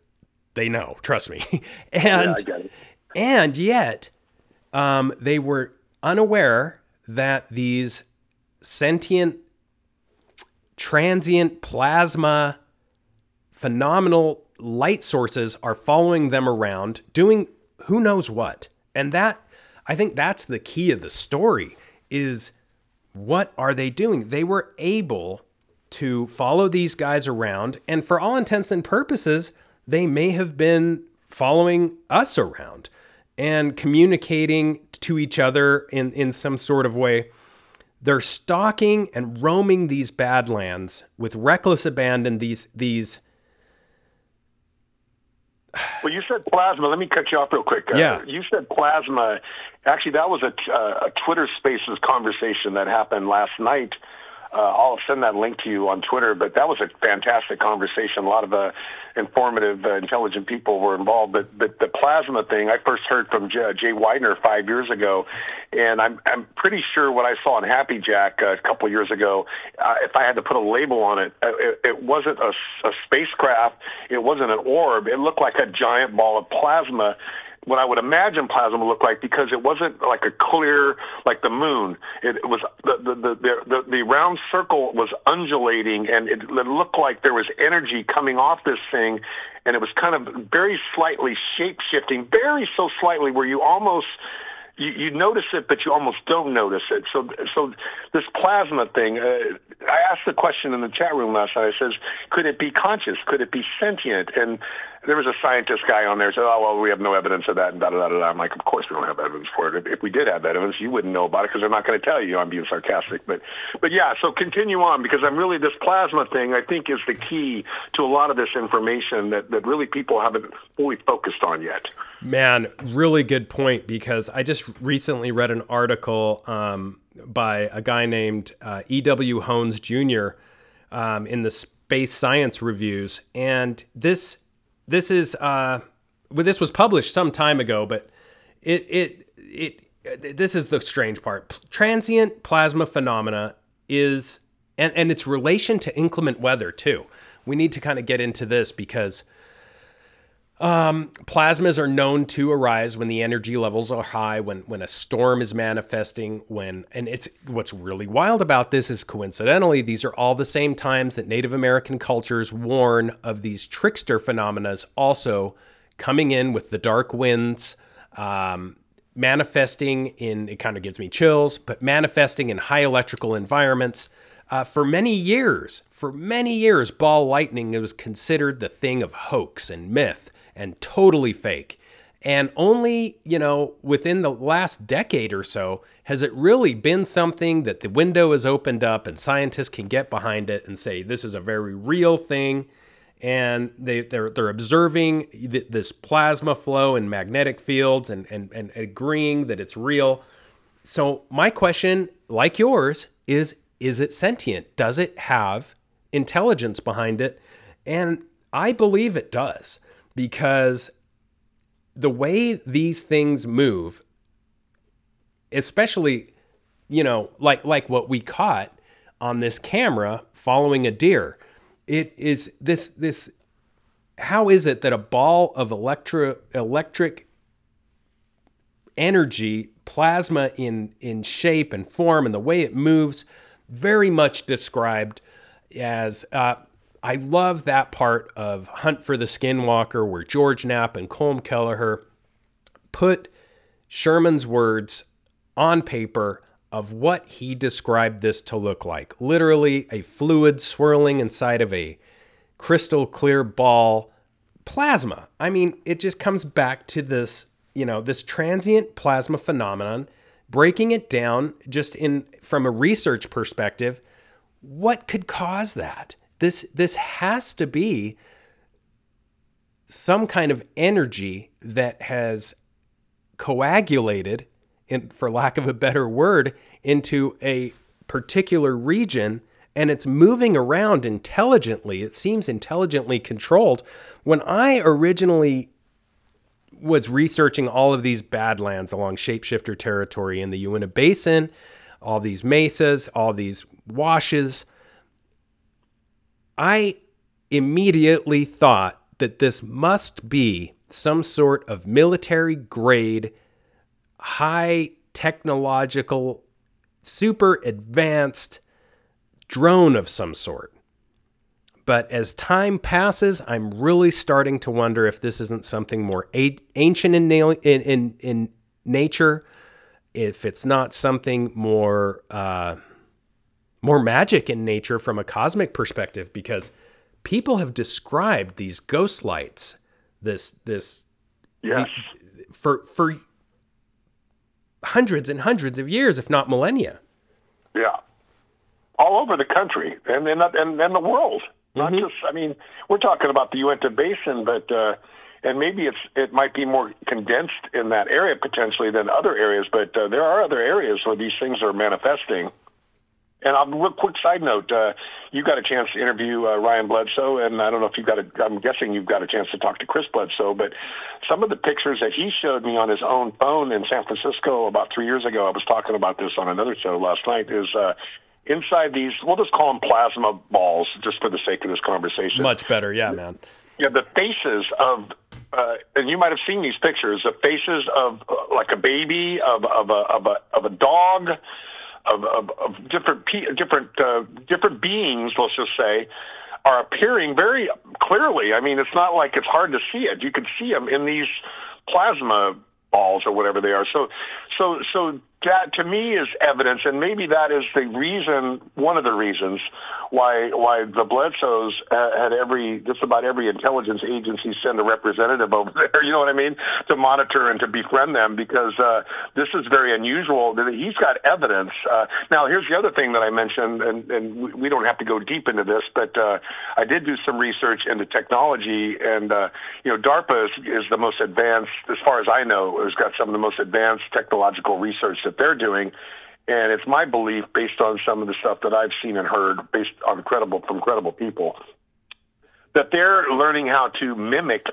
S2: they know. Trust me. *laughs* and
S3: it.
S2: and yet, um, they were unaware that these sentient, transient plasma, phenomenal light sources are following them around, doing who knows what. And that, I think that's the key of the story is what are they doing? They were able to follow these guys around, and for all intents and purposes, they may have been following us around and communicating to each other in, in some sort of way. They're stalking and roaming these badlands with reckless abandon. These these
S3: Well, you said plasma. Let me cut you off real quick. Uh,
S2: Yeah.
S3: You said plasma. Actually, that was a, uh, a Twitter Spaces conversation that happened last night. Uh, I'll send that link to you on Twitter. But that was a fantastic conversation. A lot of uh, informative, uh, intelligent people were involved. But, but the plasma thing, I first heard from J- Jay Widener five years ago, and I'm I'm pretty sure what I saw on Happy Jack uh, a couple years ago. Uh, if I had to put a label on it, uh, it, it wasn't a, a spacecraft. It wasn't an orb. It looked like a giant ball of plasma what I would imagine plasma would look like because it wasn't like a clear like the moon. It was the the the the, the, round circle was undulating and it, it looked like there was energy coming off this thing and it was kind of very slightly shape shifting, very so slightly where you almost you, you notice it, but you almost don't notice it. So, so this plasma thing. Uh, I asked the question in the chat room last night. I says, could it be conscious? Could it be sentient? And there was a scientist guy on there said, oh well, we have no evidence of that. And da da da. da. I'm like, of course we don't have evidence for it. If we did have evidence, you wouldn't know about it because they're not going to tell you. I'm being sarcastic, but but yeah. So continue on because I'm really this plasma thing. I think is the key to a lot of this information that that really people haven't fully focused on yet.
S2: Man, really good point because I just recently read an article um, by a guy named uh, E.W. Hones Jr. Um, in the Space Science Reviews, and this this is uh, well, this was published some time ago, but it it it this is the strange part. Transient plasma phenomena is and and its relation to inclement weather too. We need to kind of get into this because plasmas are known to arise when the energy levels are high when when a storm is manifesting when and it's what's really wild about this is coincidentally these are all the same times that native american cultures warn of these trickster phenomena also coming in with the dark winds um, manifesting in it kind of gives me chills but manifesting in high electrical environments. Uh, for many years for many years ball lightning was considered the thing of hoax and myth and totally fake. And only, you know, within the last decade or so has it really been something that the window is opened up and scientists can get behind it and say this is a very real thing. And they, they're, they're observing th- this plasma flow and magnetic fields and, and, and agreeing that it's real. So, my question, like yours, is is it sentient? Does it have intelligence behind it? And I believe it does because the way these things move, especially, you know, like like what we caught on this camera following a deer, it is this this how is it that a ball of electro electric energy plasma in in shape and form and the way it moves very much described as uh, I love that part of Hunt for the Skinwalker where George Knapp and Colm Kelleher put Sherman's words on paper of what he described this to look like. Literally a fluid swirling inside of a crystal clear ball plasma. I mean, it just comes back to this, you know, this transient plasma phenomenon, breaking it down just in from a research perspective, what could cause that? This this has to be some kind of energy that has coagulated in for lack of a better word into a particular region and it's moving around intelligently it seems intelligently controlled. When i originally was researching all of these badlands along shapeshifter territory in the uinta basin all these mesas all these washes I immediately thought that this must be some sort of military grade, high technological, super advanced drone of some sort. But as time passes, I'm really starting to wonder if this isn't something more a- ancient in, na- in, in, in, nature, if it's not something more. Uh, more magic in nature from a cosmic perspective because people have described these ghost lights this this
S3: yes.
S2: The, for for hundreds and hundreds of years if not millennia
S3: yeah all over the country and and and, and the world not mm-hmm. just i mean we're talking about the uinta basin but uh and maybe it's it might be more condensed in that area potentially than other areas, but uh, there are other areas where these things are manifesting. And a real quick side note, uh, you got a chance to interview uh, Ryan Bledsoe, and I don't know if you've got a, I'm guessing you've got a chance to talk to Chris Bledsoe, but some of the pictures that he showed me on his own phone in San Francisco about three years ago, I was talking about this on another show last night, is uh, inside these, we'll just call them plasma balls just for the sake of this conversation.
S2: Much better, yeah, man.
S3: Yeah, the faces of uh, and you might have seen these pictures, the faces of uh, like a baby, of of a of a of a dog, of, of, of different different uh, different beings, let's just say, are appearing very clearly. I mean, it's not like it's hard to see it. You can see them in these plasma balls or whatever they are. So, so, so that to me is evidence, and maybe that is the reason, one of the reasons why why the Bledsoes had every just about every intelligence agency send a representative over *laughs* there. You know what I mean to monitor and to befriend them because uh, this is very unusual. He's got evidence. Uh, now, here's the other thing that I mentioned, and, and we don't have to go deep into this, but uh, I did do some research into technology, and uh, you know, DARPA is, is the most advanced, as far as I know, has got some of the most advanced technological research that they're doing. And it's my belief, based on some of the stuff that I've seen and heard, based on credible from credible people, that they're learning how to mimic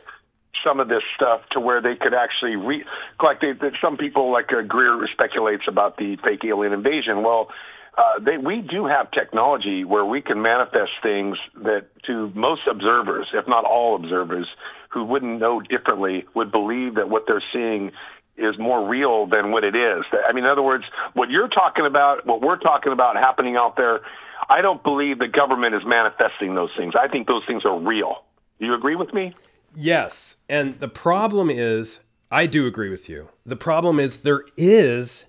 S3: some of this stuff to where they could actually re like they, that some people like uh, Greer speculates about the fake alien invasion. Well, uh, they, we do have technology where we can manifest things that to most observers, if not all observers, who wouldn't know differently, would believe that what they're seeing is more real than what it is. I mean, in other words, what you're talking about, what we're talking about happening out there, I don't believe the government is manifesting those things. I think those things are real. Do you agree with me?
S2: Yes. And the problem is, I do agree with you. The problem is, there is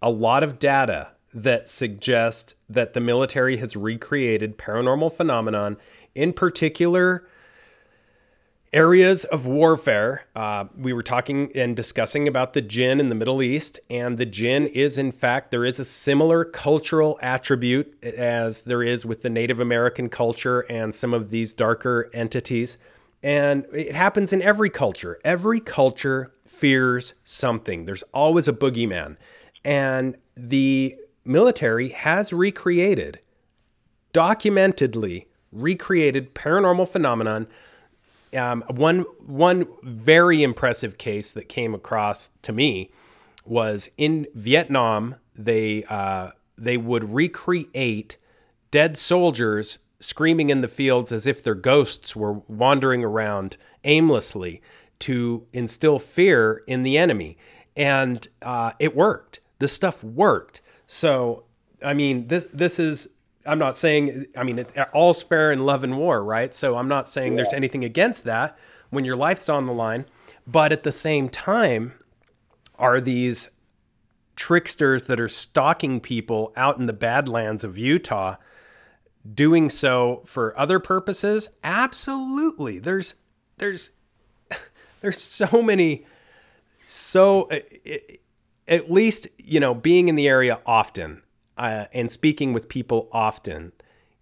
S2: a lot of data that suggests that the military has recreated paranormal phenomenon, in particular, areas of warfare. Uh, we were talking and discussing about the jinn in the Middle East, and the jinn is, in fact, there is a similar cultural attribute as there is with the Native American culture and some of these darker entities. And it happens in every culture. Every culture fears something, there's always a boogeyman. And the military has recreated, documentedly recreated paranormal phenomenon um, one one very impressive case that came across to me was in Vietnam. They uh, they would recreate dead soldiers screaming in the fields as if their ghosts were wandering around aimlessly to instill fear in the enemy, and uh, it worked. This stuff worked. So I mean, this this is I'm not saying, I mean, it, all's fair in love and war, right? So I'm not saying yeah. there's anything against that when your life's on the line. But at the same time, are these tricksters that are stalking people out in the badlands of Utah doing so for other purposes? Absolutely. There's, there's, *laughs* there's so many, so uh, at least, you know, being in the area often, uh, and speaking with people often,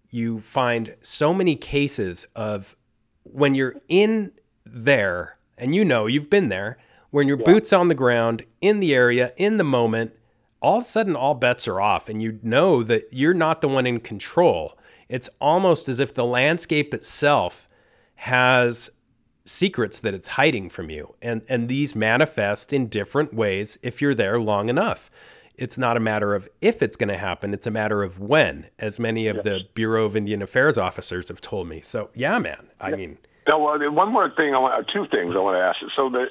S2: you find so many cases of when you're in there, and you know you've been there, when your yeah. boots on the ground, in the area, in the moment, all of a sudden all bets are off, and you know that you're not the one in control. It's almost as if the landscape itself has secrets that it's hiding from you. And, and these manifest in different ways if you're there long enough it's not a matter of if it's going to happen, it's a matter of when, as many of yes. the Bureau of Indian Affairs officers have told me. So, yeah, man. I yeah. mean,
S3: now, well, one more thing, I want two things I want to ask you. So the,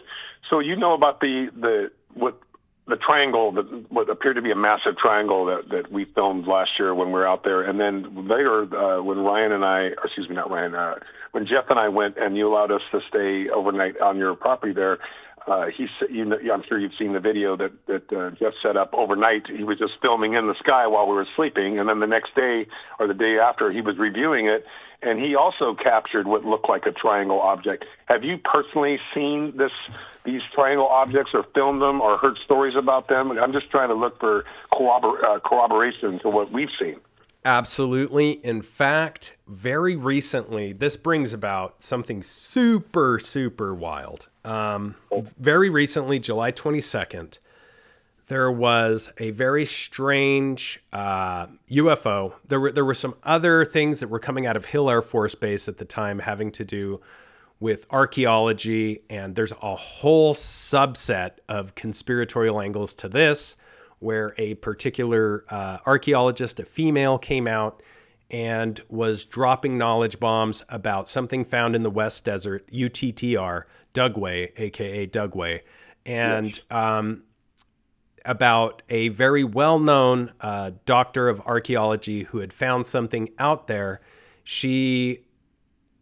S3: so you know about the the what the triangle that what appeared to be a massive triangle that that we filmed last year when we were out there, and then later uh, when Ryan and I, excuse me, not Ryan, uh, when Jeff and I went and you allowed us to stay overnight on your property there, uh, he's, you know, I'm sure you've seen the video that that uh, Jeff set up overnight. He was just filming in the sky while we were sleeping, and then the next day or the day after, he was reviewing it, and he also captured what looked like a triangle object. Have you personally seen this these triangle objects, or filmed them, or heard stories about them? I'm just trying to look for corrobor- uh, corroboration to what we've seen.
S2: Absolutely. In fact, very recently, this brings about something super, super wild. Um, very recently, July 22nd, there was a very strange uh, UFO. There were there were some other things that were coming out of Hill Air Force Base at the time, having to do with archaeology, and there's a whole subset of conspiratorial angles to this where a particular uh, archaeologist, a female, came out and was dropping knowledge bombs about something found in the West Desert, UTTR, Dugway, aka Dugway, and um, about a very well known uh, doctor of archaeology who had found something out there. She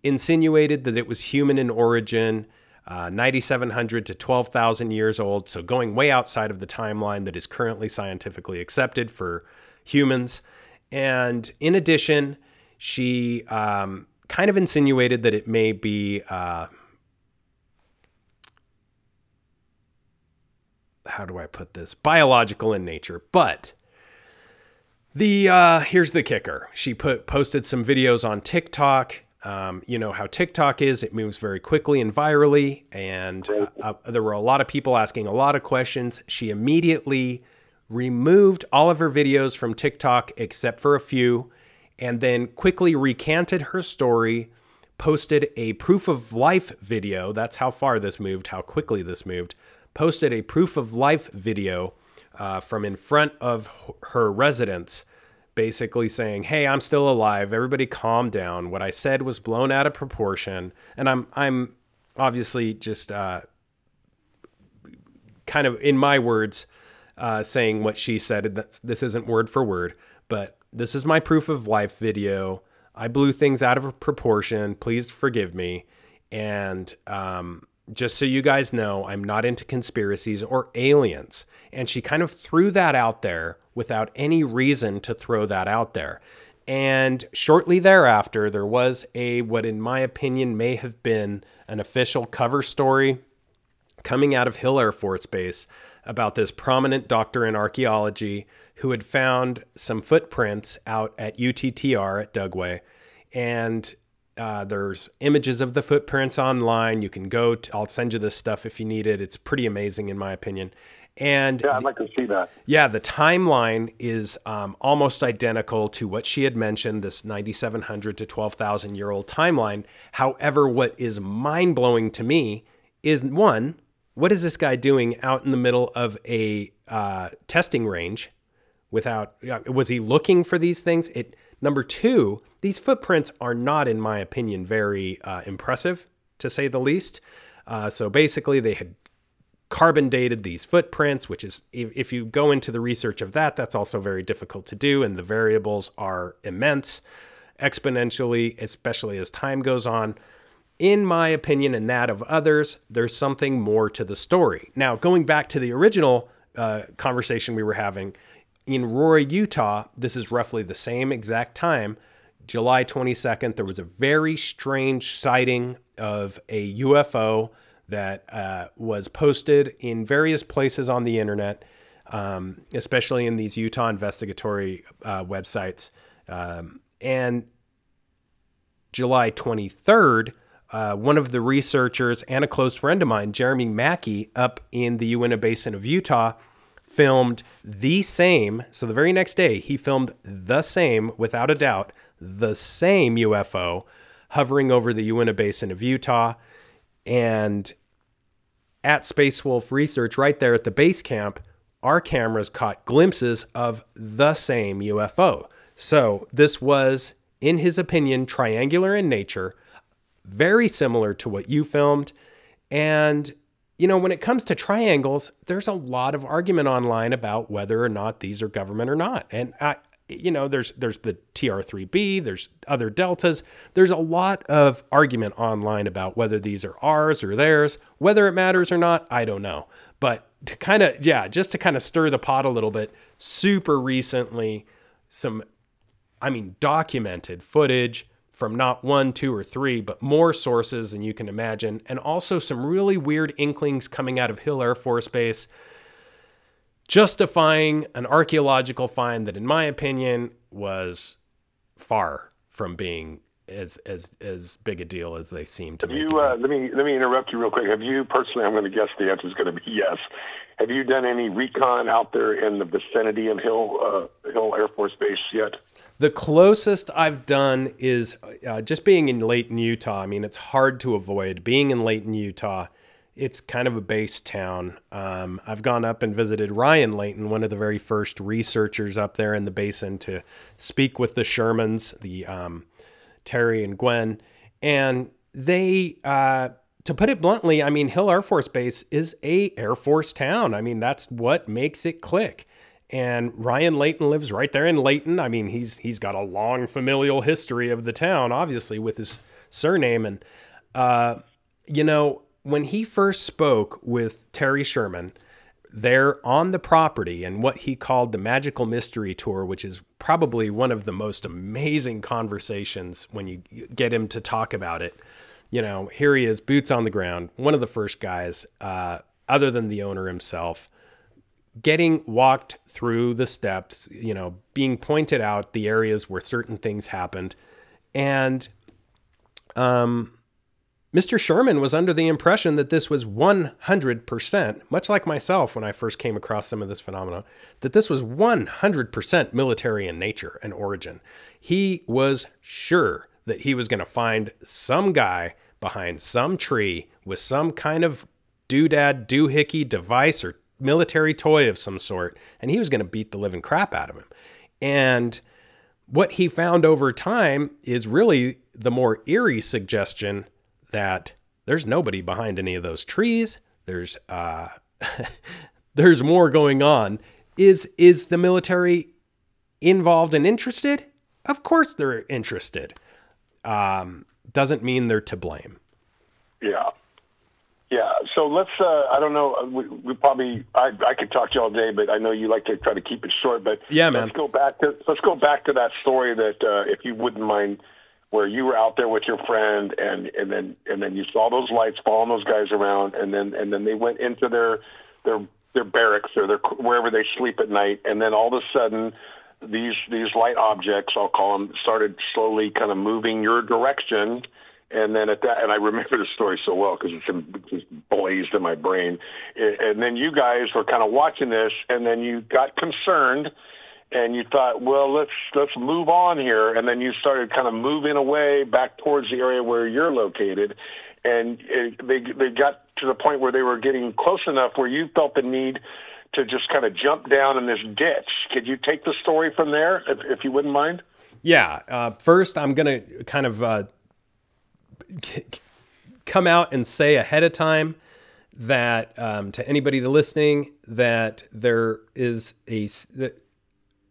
S2: insinuated that it was human in origin uh, 9,700 to 12,000 years old, so going way outside of the timeline that is currently scientifically accepted for humans. And in addition, she um, kind of insinuated that it may be. Uh, how do I put this? Biological in nature, but the uh, here's the kicker. She put posted some videos on TikTok um, you know how TikTok is, it moves very quickly and virally. And uh, uh, there were a lot of people asking a lot of questions. She immediately removed all of her videos from TikTok except for a few, and then quickly recanted her story, posted a proof of life video. That's how far this moved, how quickly this moved. Posted a proof of life video uh, from in front of her residence basically saying, "Hey, I'm still alive. Everybody calm down. What I said was blown out of proportion." And I'm I'm obviously just uh, kind of in my words uh, saying what she said. That's, this isn't word for word, but this is my proof of life video. I blew things out of proportion. Please forgive me. And um, just so you guys know, I'm not into conspiracies or aliens. And she kind of threw that out there without any reason to throw that out there. And shortly thereafter, there was a, what in my opinion may have been an official cover story coming out of Hill Air Force Base about this prominent doctor in archaeology who had found some footprints out at UTTR at Dugway. And uh, there's images of the footprints online. You can go. To, I'll send you this stuff if you need it. It's pretty amazing, in my opinion. And
S3: yeah, I'd like to see that.
S2: Yeah, the timeline is um, almost identical to what she had mentioned this 9,700 to 12,000 year old timeline. However, what is mind blowing to me is one, what is this guy doing out in the middle of a uh, testing range without, was he looking for these things? It, number two, these footprints are not, in my opinion, very uh, impressive to say the least. Uh, so basically, they had carbon dated these footprints, which is, if you go into the research of that, that's also very difficult to do. And the variables are immense exponentially, especially as time goes on. In my opinion, and that of others, there's something more to the story. Now, going back to the original uh, conversation we were having, in Roy, Utah, this is roughly the same exact time. July 22nd, there was a very strange sighting of a UFO that uh, was posted in various places on the internet, um, especially in these Utah investigatory uh, websites. Um, and July 23rd, uh, one of the researchers and a close friend of mine, Jeremy Mackey, up in the Uinta Basin of Utah, filmed the same. So the very next day, he filmed the same, without a doubt, the same UFO hovering over the Uinta Basin of Utah. And at Space Wolf Research, right there at the base camp, our cameras caught glimpses of the same UFO. So this was, in his opinion, triangular in nature, very similar to what you filmed. And, you know, when it comes to triangles, there's a lot of argument online about whether or not these are government or not. And I, you know, there's there's the TR3B, there's other deltas. There's a lot of argument online about whether these are ours or theirs. Whether it matters or not, I don't know. But to kind of yeah, just to kind of stir the pot a little bit, super recently some I mean documented footage from not one, two, or three, but more sources than you can imagine, and also some really weird inklings coming out of Hill Air Force Base justifying an archaeological find that, in my opinion, was far from being as as as big a deal as they seem to
S3: Have you uh, let me let me interrupt you real quick. Have you personally? I'm going to guess the answer is going to be yes. Have you done any recon out there in the vicinity of Hill uh, Hill Air Force Base yet?
S2: The closest I've done is uh, just being in Layton, Utah. I mean, it's hard to avoid being in Layton, Utah it's kind of a base town. Um, I've gone up and visited Ryan Layton, one of the very first researchers up there in the basin, to speak with the Shermans, the um, Terry and Gwen, and they. Uh, to put it bluntly, I mean, Hill Air Force Base is a Air Force town. I mean, that's what makes it click. And Ryan Layton lives right there in Layton. I mean, he's he's got a long familial history of the town, obviously with his surname. And uh, you know, when he first spoke with Terry Sherman there on the property and what he called the Magical Mystery Tour, which is probably one of the most amazing conversations when you get him to talk about it. You know, here he is, boots on the ground, one of the first guys, uh, other than the owner himself, getting walked through the steps, you know, being pointed out the areas where certain things happened. And um, Mr. Sherman was under the impression that this was 100%, much like myself when I first came across some of this phenomena, that this was 100% military in nature and origin. He was sure that he was going to find some guy behind some tree with some kind of doodad, doohickey device or military toy of some sort, and he was going to beat the living crap out of him. And what he found over time is really the more eerie suggestion that there's nobody behind any of those trees. There's uh, *laughs* there's more going on. Is is the military involved and interested? Of course they're interested. Um, doesn't mean they're to blame.
S3: Yeah, yeah. so let's. Uh, I don't know. We, we probably. I, I could talk to you all day, but I know you like to try to keep it short. But
S2: Yeah, man.
S3: Let's go back to. Let's go back to that story that, uh, if you wouldn't mind, where you were out there with your friend, and and then and then you saw those lights following those guys around, and then and then they went into their their their barracks or their wherever they sleep at night, and then all of a sudden. These these light objects, I'll call them, started slowly kind of moving your direction, and then at that, and I remember the story so well because it's just blazed in my brain. And then you guys were kind of watching this, and then you got concerned, and you thought, well, let's let's move on here, and then you started kind of moving away back towards the area where you're located, and it, they they got to the point where they were getting close enough where you felt the need to just kind of jump down in this ditch. Could you take the story from there, if, if you wouldn't mind?
S2: Yeah. Uh, first, I'm going to kind of uh, come out and say ahead of time that um, to anybody listening that there is a that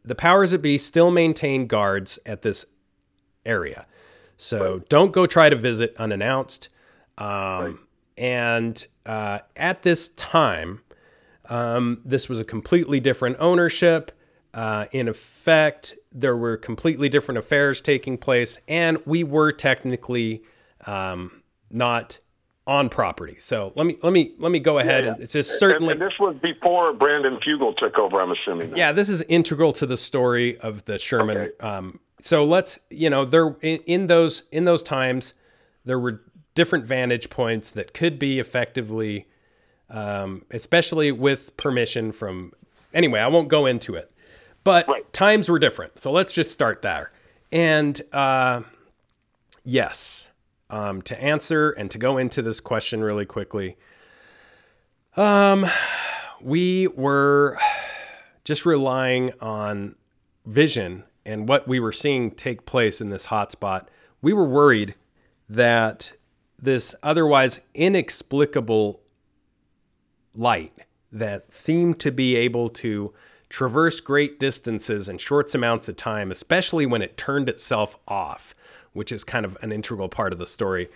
S2: the powers that be still maintain guards at this area. So don't go try to visit unannounced. Um, And uh, at this time, um, this was a completely different ownership. Uh, in effect, there were completely different affairs taking place, and we were technically um, not on property. So let me let me let me go ahead and it's just certainly
S3: And, and this was before Brandon Fugal took over. I'm assuming.
S2: yeah, this is integral to the story of the Sherman.
S3: Okay.
S2: Um, so let's, you know, there in, in those in those times, there were different vantage points that could be effectively, um, especially with permission from. Anyway, I won't go into it, but
S3: Right.
S2: times were different. So let's just start there. And uh, yes, um, to answer and to go into this question really quickly, um, we were just relying on vision and what we were seeing take place in this hotspot, we were worried that this otherwise inexplicable light that seemed to be able to traverse great distances in short amounts of time, especially when it turned itself off, which is kind of an integral part of the story.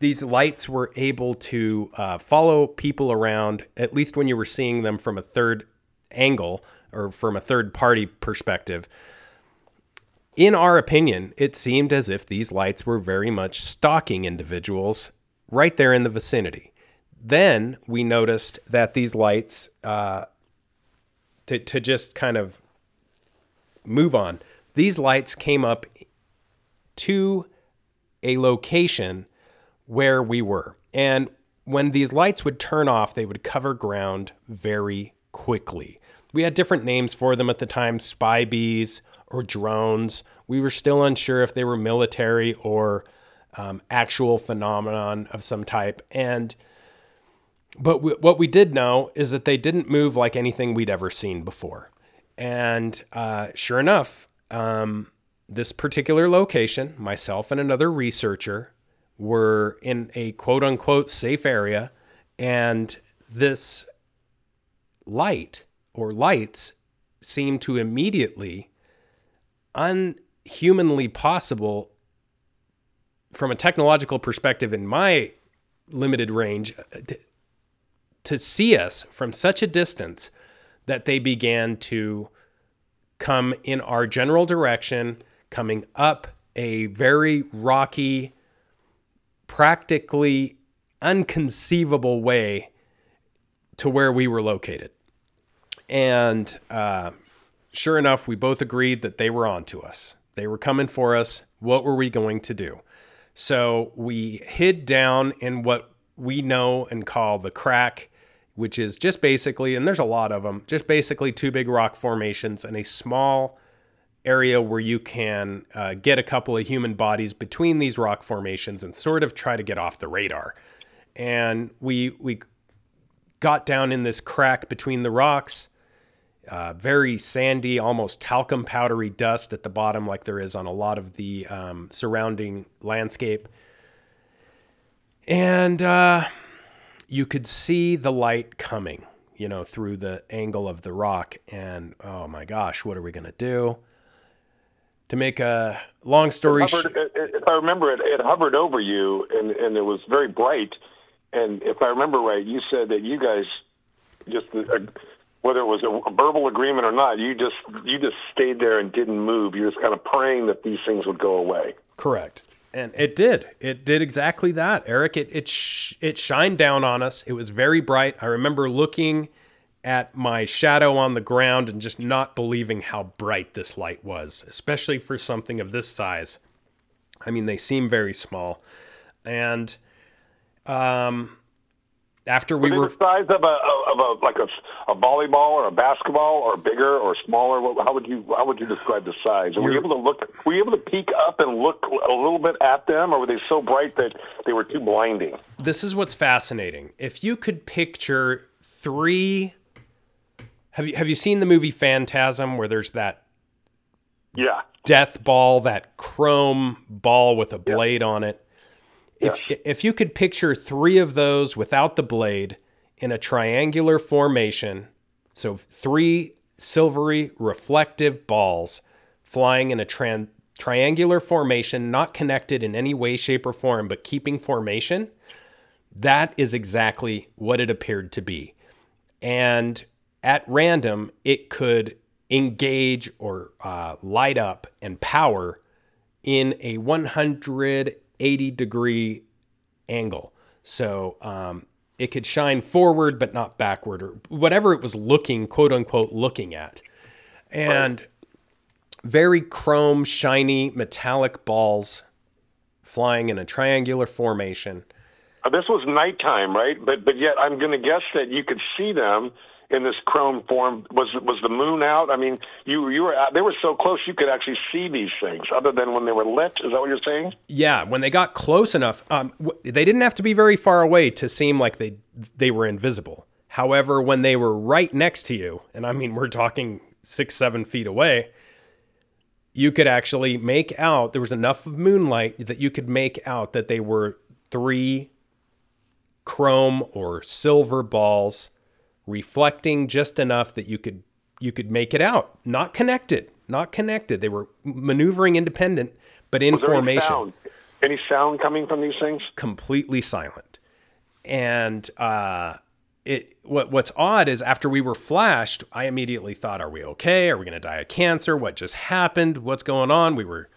S2: These lights were able to uh, follow people around, at least when you were seeing them from a third angle or from a third party perspective. In our opinion, it seemed as if these lights were very much stalking individuals right there in the vicinity. Then we noticed that these lights, uh, to, to just kind of move on, these lights came up to a location where we were. And when these lights would turn off, they would cover ground very quickly. We had different names for them at the time spy bees or drones. We were still unsure if they were military or um, actual phenomenon of some type. And but we, what we did know is that they didn't move like anything we'd ever seen before. And uh, sure enough, um, this particular location, myself and another researcher were in a quote unquote safe area, and this light or lights seemed to immediately, unhumanly possible from a technological perspective in my limited range, uh, to, to see us from such a distance that they began to come in our general direction, coming up a very rocky, practically unconceivable way to where we were located. And uh, sure enough, we both agreed that they were on to us. They were coming for us. What were we going to do? So we hid down in what we know and call the crack, which is just basically, and there's a lot of them, just basically two big rock formations and a small area where you can uh, get a couple of human bodies between these rock formations and sort of try to get off the radar. And we we got down in this crack between the rocks, uh, very sandy, almost talcum powdery dust at the bottom, like there is on a lot of the um, surrounding landscape. And uh, you could see the light coming, you know, through the angle of the rock. And oh my gosh, what are we going to do? To make a long story short,
S3: if I remember it, it hovered over you, and and it was very bright. and if I remember right, you said that you guys just uh, whether it was a, a verbal agreement or not, you just you just stayed there and didn't move. You're just kind of praying that these things would go away.
S2: Correct. And it did. It did exactly that, Eric. It it sh- it shined down on us. It was very bright. I remember looking at my shadow on the ground and just not believing how bright this light was, especially for something of this size. I mean, they seem very small. And um after we
S3: Were the size of a of a like a, a volleyball or a basketball or bigger or smaller? What- How would you how would you describe the size? Were you able to look? Were you able to peek up and look a little bit at them, or were they so bright that they were too blinding?
S2: this is what's fascinating. If you could picture three have you have you seen the movie Phantasm where there's that
S3: Yeah,
S2: death ball, that chrome ball with a blade on it? If
S3: Yes.
S2: if you could picture three of those without the blade in a triangular formation, so three silvery reflective balls flying in a tran- triangular formation, not connected in any way, shape, or form, but keeping formation, that is exactly what it appeared to be. And at random, it could engage or uh, light up and power in a 180 degree angle. So um, it could shine forward but not backward or whatever it was looking, quote unquote, looking at. And very chrome, shiny, metallic balls flying in a triangular formation.
S3: This was nighttime, right? But but yet I'm going to guess that you could see them in this chrome form. Was was the moon out? I mean, you you were they were so close you could actually see these things, other than when they were lit. Is that what you're saying?
S2: Yeah, when they got close enough, um, w- they didn't have to be very far away to seem like they they were invisible. However, when they were right next to you, and I mean we're talking six seven feet away, you could actually make out there was enough of moonlight that you could make out that they were three chrome or silver balls reflecting just enough that you could you could make it out not connected not connected they were maneuvering independent but in
S3: Was there any
S2: formation
S3: sound? Any sound coming from these things?
S2: completely silent. And uh, it what what's odd is after we were flashed, I immediately thought, "Are we okay? Are we going to die of cancer? What just happened? What's going on?" We were,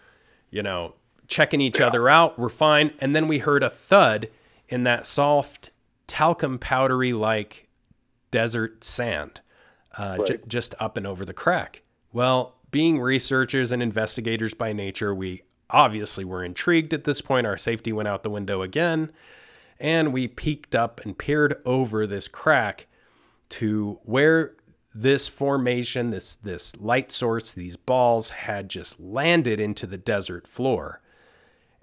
S2: you know, checking each other out. We're fine, and then we heard a thud in that soft talcum powdery like desert sand, uh, j- just up and over the crack. Well, being researchers and investigators by nature, we obviously were intrigued at this point. Our safety went out the window again, and we peeked up and peered over this crack to where this formation, this this light source, these balls had just landed into the desert floor,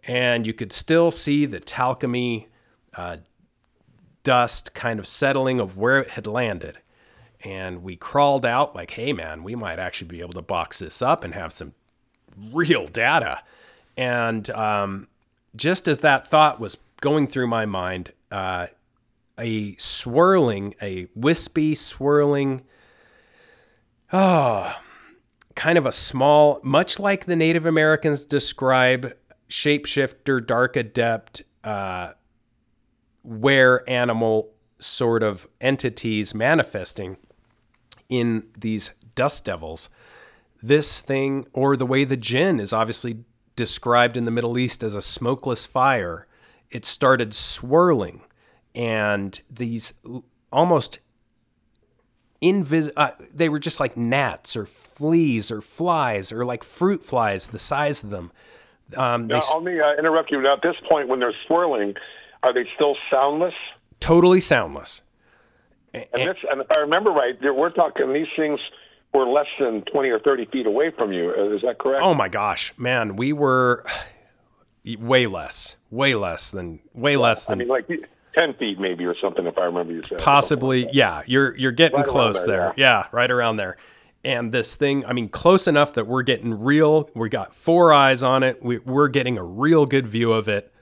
S2: and you could still see the talcumy uh, dust kind of settling of where it had landed. And we crawled out like, hey man, we might actually be able to box this up and have some real data. And um, just as that thought was going through my mind, uh, a swirling, a wispy, swirling, oh, kind of a small, much like the Native Americans describe shapeshifter, dark adept, uh, where animal sort of entities manifesting in these dust devils. This thing, or the way the jinn is obviously described in the Middle East as a smokeless fire, it started swirling, and these almost invis uh, they were just like gnats or fleas or flies or like fruit flies the size of them um,
S3: Now,
S2: s-
S3: let me uh, interrupt you. Now, at this point, when they're swirling, are they still soundless?
S2: totally soundless
S3: And, this, and if I remember right, we're talking these things were less than twenty or thirty feet away from you. Uh, Is that correct?
S2: Oh my gosh, man, we were *sighs* way less, way less than, way less than.
S3: I mean, like ten feet maybe or something. If I remember you said
S2: possibly. Yeah, you're you're getting
S3: Right
S2: close
S3: there,
S2: there. Yeah. right around there. And this thing, I mean, close enough that we're getting real. We got four eyes on it. We, we're getting a real good view of it,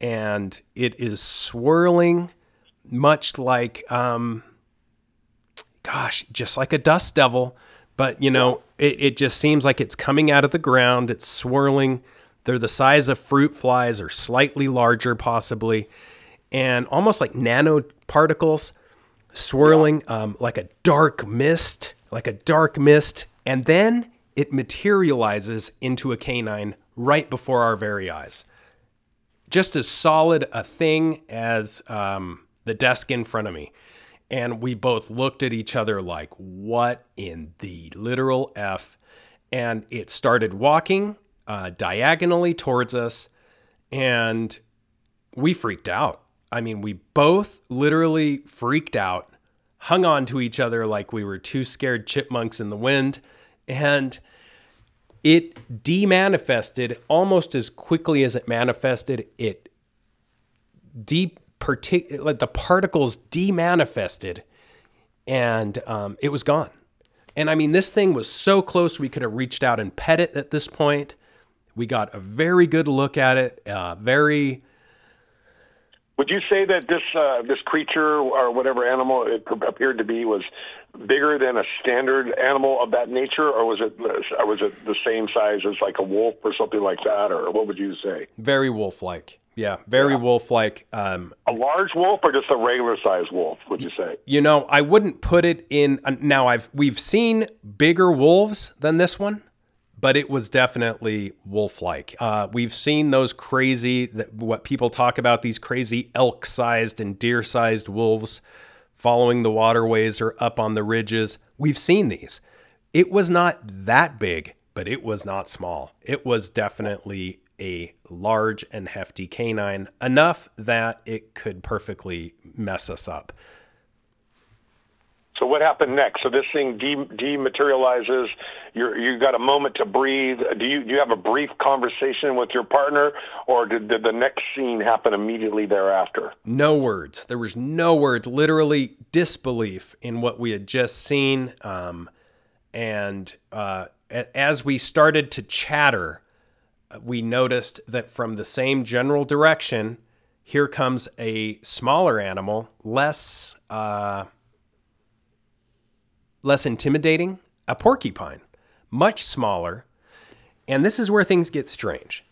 S2: and it is swirling, much like, um, gosh, just like a dust devil. But you know, it, it just seems like it's coming out of the ground. It's swirling. They're the size of fruit flies or slightly larger, possibly. and almost like nanoparticles swirling um, like a dark mist, like a dark mist, and then it materializes into a canine right before our very eyes. Just as solid a thing as um, the desk in front of me. And we both looked at each other like, what in the literal F? And it started walking uh, diagonally towards us. And we freaked out. I mean, we both literally freaked out, hung on to each other like we were two scared chipmunks in the wind. And it demanifested almost as quickly as it manifested. It deep partic- like the particles demanifested and um, it was gone. And I mean, this thing was so close we could have reached out and pet it at this point. We got a very good look at it. Uh, very.
S3: Would you say that this uh, this creature or whatever animal it appeared to be was bigger than a standard animal of that nature, or was it or was it the same size as like a wolf or something like that, or what would you say?
S2: Very wolf-like. Yeah, very yeah. wolf-like. Um,
S3: a large wolf or just a regular sized wolf? Would you say?
S2: You know, I wouldn't put it in. Uh, now, I've we've seen bigger wolves than this one, but it was definitely wolf-like. Uh, we've seen those crazy, what people talk about, these crazy elk-sized and deer-sized wolves following the waterways or up on the ridges. We've seen these. It was not that big, but it was not small. It was definitely a large and hefty canine, enough that it could perfectly mess us up.
S3: So what happened next? So this thing de- dematerializes. You you got a moment to breathe. Do you do you have a brief conversation with your partner, or did, did the next scene happen immediately thereafter?
S2: No words. There was no words. Literally disbelief in what we had just seen. Um, and uh, as we started to chatter, we noticed that from the same general direction, here comes a smaller animal, less uh, less intimidating, a porcupine, much smaller, and this is where things get strange.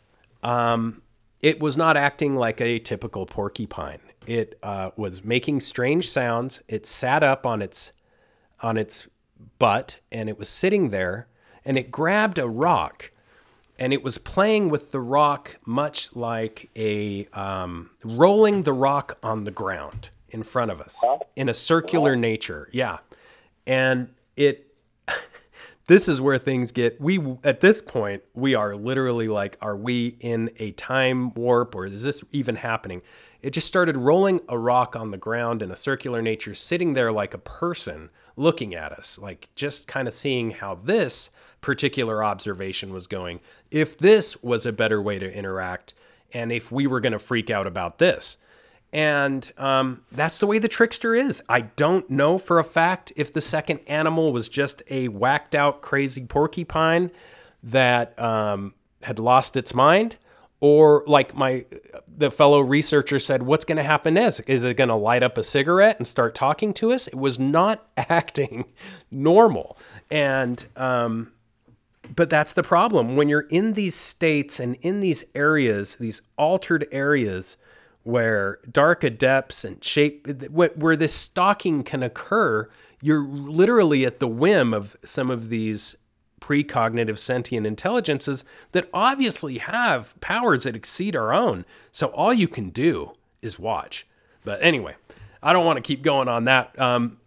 S2: Um, it was not acting like a typical porcupine. It uh, was making strange sounds. It sat up on its on its butt, and it was sitting there, and it grabbed a rock and it was playing with the rock much like a um, rolling the rock on the ground in front of us in a circular nature. Yeah, and it. *laughs* this is where things get we at this point we are literally like are we in a time warp or is this even happening it just started rolling a rock on the ground in a circular nature sitting there like a person looking at us like just kind of seeing how this particular observation was going, if this was a better way to interact, and if we were going to freak out about this. And um, that's the way the trickster is. I don't know for a fact if the second animal was just a whacked out crazy porcupine that um, had lost its mind, or like my the fellow researcher said, what's going to happen next? Is it going to light up a cigarette and start talking to us? It was not *laughs* acting normal, and um, but that's the problem when you're in these states and in these areas, these altered areas where dark adepts and shape where this stalking can occur, you're literally at the whim of some of these precognitive sentient intelligences that obviously have powers that exceed our own. So all you can do is watch. But anyway, I don't want to keep going on that. Um,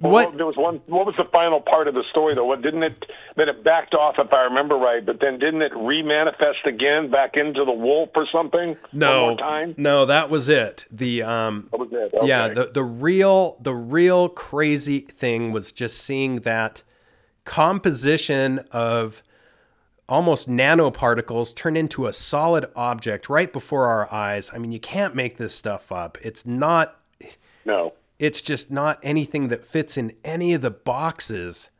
S3: well, what there was one. What was the final part of the story though? What didn't it? Then it backed off, if I remember right. But then didn't it remanifest again back into the wolf or something?
S2: No, no, that was it. The um,
S3: that was it. Okay.
S2: yeah, the the real the real crazy thing was just seeing that composition of almost nanoparticles turn into a solid object right before our eyes. I mean, you can't make this stuff up. It's not.
S3: No
S2: it's just not anything that fits in any of the boxes.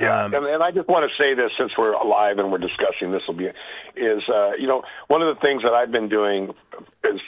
S3: Yeah, um, and, and, I just want to say this since we're alive and we're discussing this will be is uh, you know one of the things that I've been doing is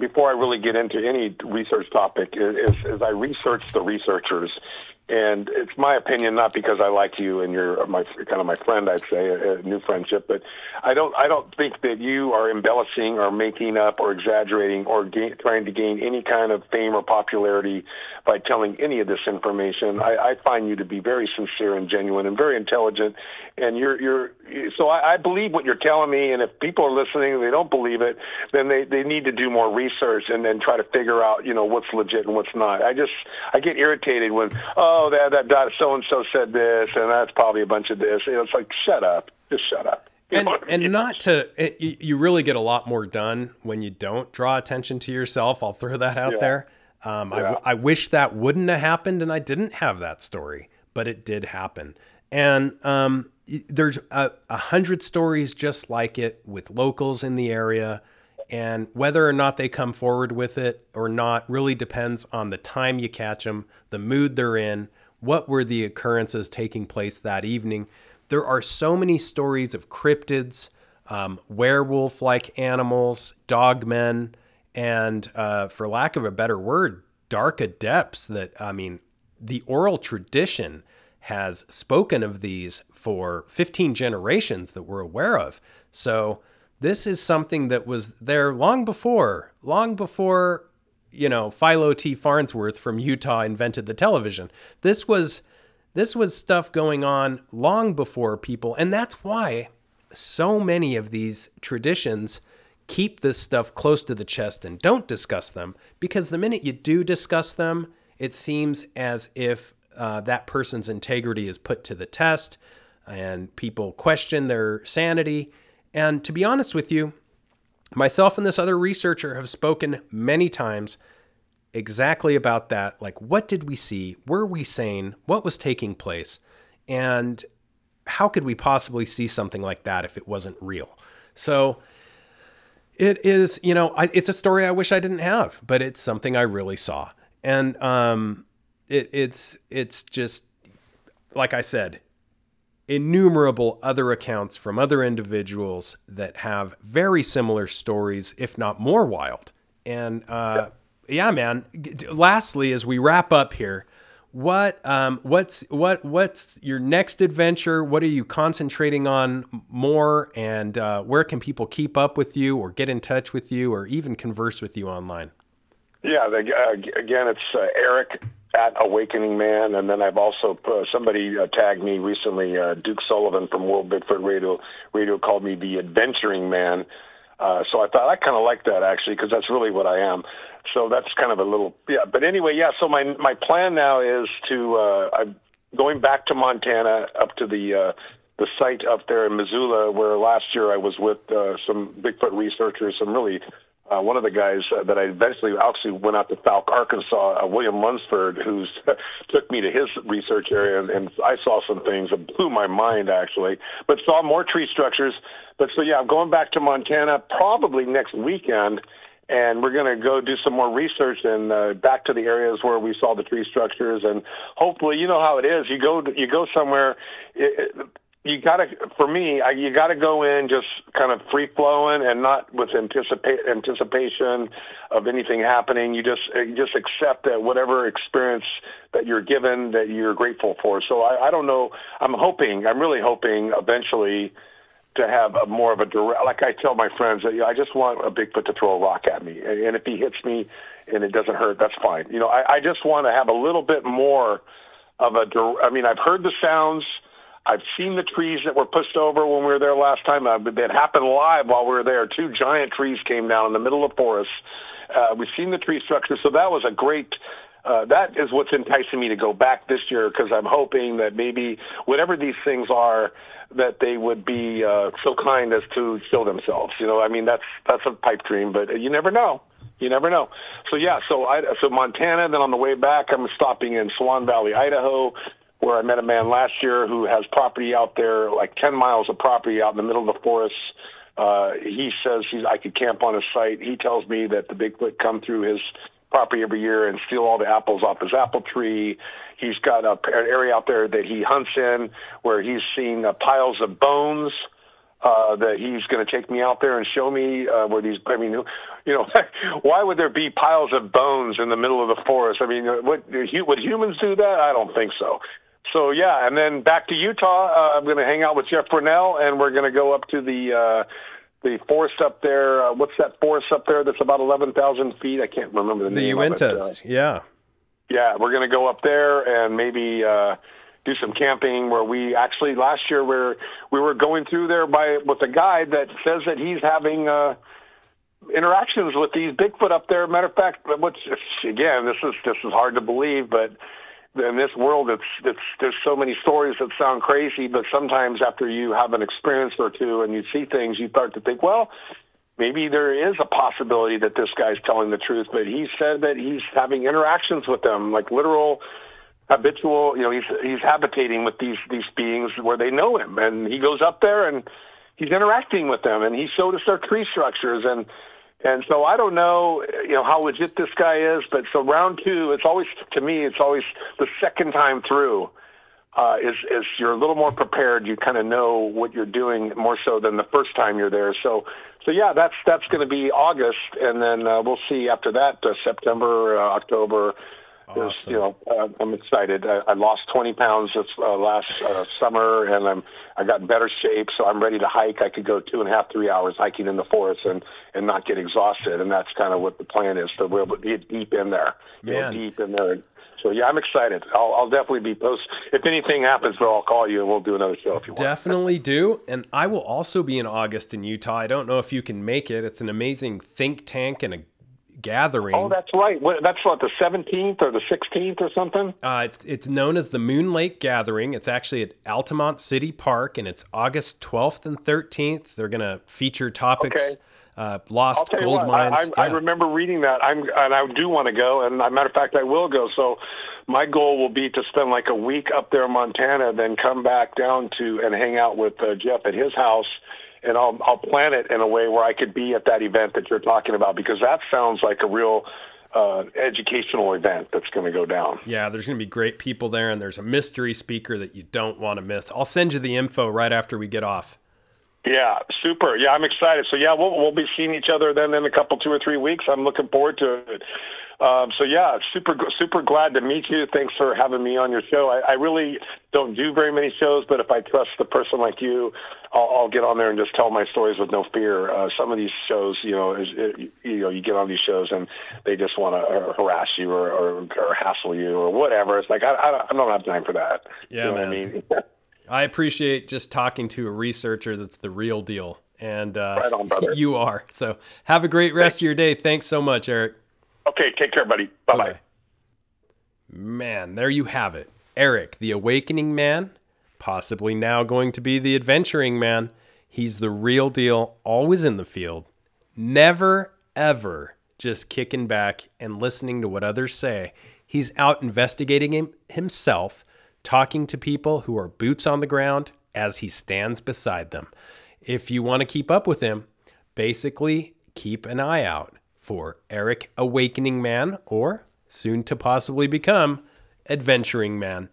S3: before I really get into any research topic is, is, is I research the researchers and it's my opinion, not because I like you and you're my kind of my friend, I'd say a, a new friendship, but I don't I don't think that you are embellishing or making up or exaggerating or trying to gain any kind of fame or popularity by telling any of this information. I, I find you to be very sincere and genuine and very intelligent, and you're you're so I, I believe what you're telling me. And if people are listening and they don't believe it, then they they need to do more research and then try to figure out you know what's legit and what's not. I just I get irritated when oh oh, that that so and so said this, and that's probably a bunch of this. You know, it's like, shut up, just shut up. *laughs*
S2: You and and not to it, you really get a lot more done when you don't draw attention to yourself. I'll throw that out yeah. there. Um, yeah. I, I wish that wouldn't have happened, and I didn't have that story, but it did happen. And um, there's a, a hundred stories just like it with locals in the area. And whether or not they come forward with it or not really depends on the time you catch them, the mood they're in, what were the occurrences taking place that evening. There are so many stories of cryptids, um, werewolf like animals, dogmen, and uh, for lack of a better word, dark adepts that, I mean, the oral tradition has spoken of these for 15 generations that we're aware of. So, this is something that was there long before, long before, you know, Philo T. Farnsworth from Utah invented the television. This was this was stuff going on long before people, and that's why so many of these traditions keep this stuff close to the chest and don't discuss them because the minute you do discuss them, it seems as if uh, that person's integrity is put to the test and people question their sanity and to be honest with you, myself and this other researcher have spoken many times exactly about that. Like, what did we see? Were we sane? What was taking place? And how could we possibly see something like that if it wasn't real? So, it is, you know, I, it's a story I wish I didn't have, but it's something I really saw, and um, it, it's it's just like I said, innumerable other accounts from other individuals that have very similar stories, if not more wild. And uh, yeah. yeah, man. Lastly, as we wrap up here, what um, what's what what's your next adventure? What are you concentrating on more? And uh, where can people keep up with you, or get in touch with you, or even converse with you online?
S3: Yeah, uh, again, it's uh, Eric at Awakening Man, and then I've also uh, somebody uh, tagged me recently. Uh, Duke Sullivan from World Bigfoot Radio Radio called me the Adventuring Man. Uh, so I thought I kind of like that actually because that's really what I am. So that's kind of a little yeah. But anyway, yeah. So my my plan now is to uh, I'm going back to Montana up to the uh, the site up there in Missoula where last year I was with uh, some Bigfoot researchers, some really uh, one of the guys uh, that I eventually actually went out to Fouke, Arkansas, uh, William Lunsford, who's *laughs* took me to his research area, and, and I saw some things that blew my mind actually. But saw more tree structures. But so yeah, I'm going back to Montana probably next weekend, and we're going to go do some more research and uh, back to the areas where we saw the tree structures, and hopefully, you know how it is. You go you go somewhere. It, it, you gotta for me I, you gotta go in just kind of free flowing and not with anticipate anticipation of anything happening. You just you just accept that whatever experience that you're given that you're grateful for. So i, I don't know. I'm hoping i'm really hoping eventually to have a more of a direct like i tell my friends that, you know, i just want a bigfoot to throw a rock at me. And, if he hits me and it doesn't hurt that's fine. You know i, I just want to have a little bit more of a i mean i've heard the sounds I've seen the trees that were pushed over when we were there last time. Uh, that happened live while we were there. Two giant trees came down in the middle of the forest. Uh, we've seen the tree structure, so that was a great. Uh, that is what's enticing me to go back this year because I'm hoping that maybe whatever these things are, that they would be uh, so kind as to show themselves. You know, I mean that's that's a pipe dream, but you never know. You never know. So yeah, so I so Montana. Then on the way back, I'm stopping in Swan Valley, Idaho where I met a man last year who has property out there, like 10 miles of property out in the middle of the forest. Uh, he says he's, I could camp on his site. He tells me that the Bigfoot come through his property every year and steal all the apples off his apple tree. He's got a, an area out there that he hunts in where he's seen uh, piles of bones uh, that he's going to take me out there and show me uh, where these. I mean, you know, *laughs* why would there be piles of bones in the middle of the forest? I mean, what would humans do that? I don't think so. So yeah, and then back to Utah. Uh, I'm going to hang out with Jeff Brunell, and we're going to go up to the uh, the forest up there. Uh, what's that forest up there that's about 11,000 feet? I can't remember the,
S2: the
S3: name.
S2: Uinta.
S3: Of it.
S2: Uh, yeah.
S3: Yeah, we're going to go up there and maybe uh, do some camping. Where we actually last year where we were going through there by with a guide that says that he's having. Uh, interactions with these Bigfoot up there. Matter of fact, what's again, this is this is hard to believe, but in this world, it's it's there's so many stories that sound crazy, but sometimes after you have an experience or two and you see things, you start to think, well, maybe there is a possibility that this guy's telling the truth. But he said that he's having interactions with them, like literal habitual. You know, he's he's habitating with these these beings where they know him, and he goes up there and he's interacting with them, and he showed us their tree structures and and so I don't know, you know, how legit this guy is, but so round two, it's always to me, it's always the second time through. Uh, is is you're a little more prepared. You kind of know what you're doing more so than the first time you're there. So, so yeah, that's that's going to be August, and then uh, we'll see after that uh, September, uh, October, Awesome. you know, uh, I'm excited. I, I lost 20 pounds this uh, last uh, summer, and I'm I got in better shape, so I'm ready to hike. I could go two and a half, three hours hiking in the forest and and not get exhausted, and that's kind of what the plan is. So we'll get deep in there,
S2: Man.
S3: deep in there. So yeah, I'm excited. I'll, I'll definitely be post. If anything happens, though, I'll call you and we'll do another show if you want.
S2: Definitely do. And I will also be in August in Utah. I don't know if you can make it. It's an amazing think tank and a gathering.
S3: Oh, that's right. What, that's what the seventeenth or the sixteenth or something.
S2: Uh, it's it's known as the Moon Lake Gathering. It's actually at Altamont City Park, and it's August twelfth and thirteenth. They're going to feature topics.
S3: Okay.
S2: Uh, lost gold
S3: what,
S2: mines.
S3: I, I, yeah. I, remember reading that. I'm and I do want to go. And as a matter of fact, I will go. So my goal will be to spend like a week up there in Montana, then come back down to and hang out with uh, Jeff at his house and I'll I'll plan it in a way where I could be at that event that you're talking about because that sounds like a real uh, educational event that's going to go down.
S2: Yeah, there's going to be great people there, and there's a mystery speaker that you don't want to miss. I'll send you the info right after we get off.
S3: Yeah, super. Yeah, I'm excited. So yeah, we'll we'll be seeing each other then in a couple two or three weeks. I'm looking forward to it. Um, so yeah, super super glad to meet you. Thanks for having me on your show. I, I really don't do very many shows, but if I trust a person like you, I'll, I'll get on there and just tell my stories with no fear. Uh, some of these shows, you know, is, it, you know, you get on these shows and they just want to uh, harass you or, or, or hassle you or whatever. It's like I, I, don't have time for that.
S2: Yeah,
S3: you know
S2: man. I mean. *laughs* I appreciate just talking to a researcher that's the real deal. And uh,
S3: right on, *laughs*
S2: you are. So have a great rest Thanks. of your day. Thanks so much, Eric.
S3: Okay, take care, buddy. Bye bye.
S2: Man, there you have it. Eric, the awakening man, possibly now going to be the adventuring man. He's the real deal, always in the field, never, ever just kicking back and listening to what others say. He's out investigating him himself, talking to people who are boots on the ground as he stands beside them. If you want to keep up with him, basically keep an eye out for Eric Awakening Man or soon to possibly become Adventuring Man.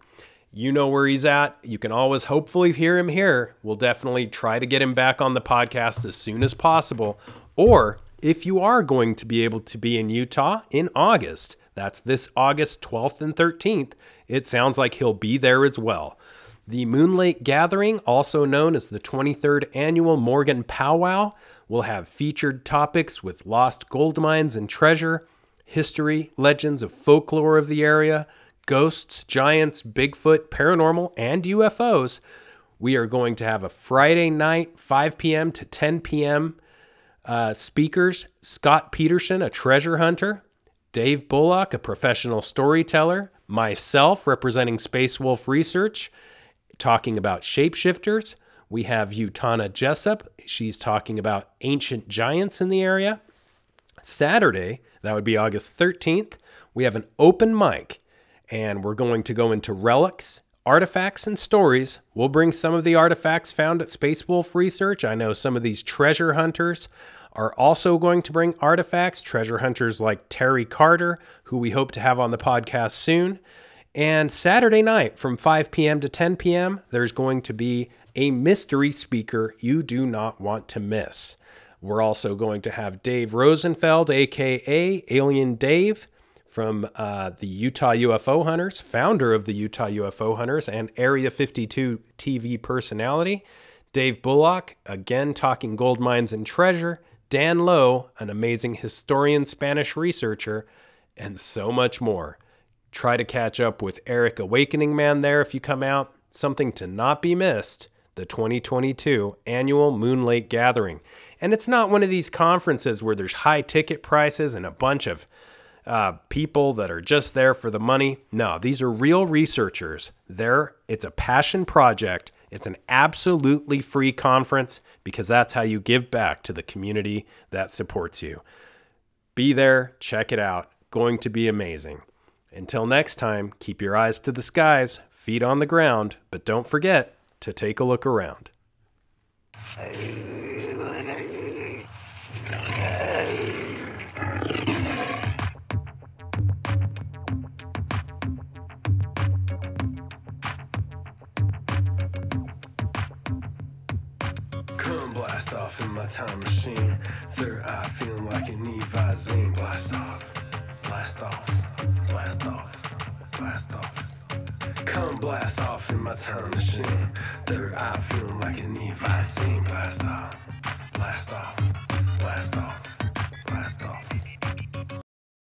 S2: You know where he's at. You can always hopefully hear him here. We'll definitely try to get him back on the podcast as soon as possible. Or if you are going to be able to be in Utah in August, that's this August 12th and 13th, it sounds like he'll be there as well. The Moon Lake Gathering, also known as the 23rd Annual Morgan Powwow, We'll have featured topics with lost gold mines and treasure, history, legends of folklore of the area, ghosts, giants, Bigfoot, paranormal, and UFOs. We are going to have a Friday night, 5 p.m. to 10 p.m. Uh, speakers Scott Peterson, a treasure hunter, Dave Bullock, a professional storyteller, myself representing Space Wolf Research, talking about shapeshifters, we have Utana Jessup. She's talking about ancient giants in the area. Saturday, that would be August 13th, we have an open mic and we're going to go into relics, artifacts, and stories. We'll bring some of the artifacts found at Space Wolf Research. I know some of these treasure hunters are also going to bring artifacts, treasure hunters like Terry Carter, who we hope to have on the podcast soon. And Saturday night from 5 p.m. to 10 p.m., there's going to be a mystery speaker you do not want to miss. We're also going to have Dave Rosenfeld, aka Alien Dave, from uh, the Utah UFO Hunters, founder of the Utah UFO Hunters and Area 52 TV personality. Dave Bullock, again talking gold mines and treasure. Dan Lowe, an amazing historian, Spanish researcher, and so much more. Try to catch up with Eric Awakening Man there if you come out. Something to not be missed the 2022 annual Moon Lake Gathering. And it's not one of these conferences where there's high ticket prices and a bunch of uh, people that are just there for the money. No, these are real researchers. There, it's a passion project. It's an absolutely free conference because that's how you give back to the community that supports you. Be there, check it out. Going to be amazing. Until next time, keep your eyes to the skies, feet on the ground, but don't forget to take a look around.
S1: Come blast off in my time machine. Third eye feeling like an Evazine. Blast off, blast off, blast off, blast off. Come blast off in my time machine. Third eye feeling like an Eve. I blast off, blast off, blast off, blast off.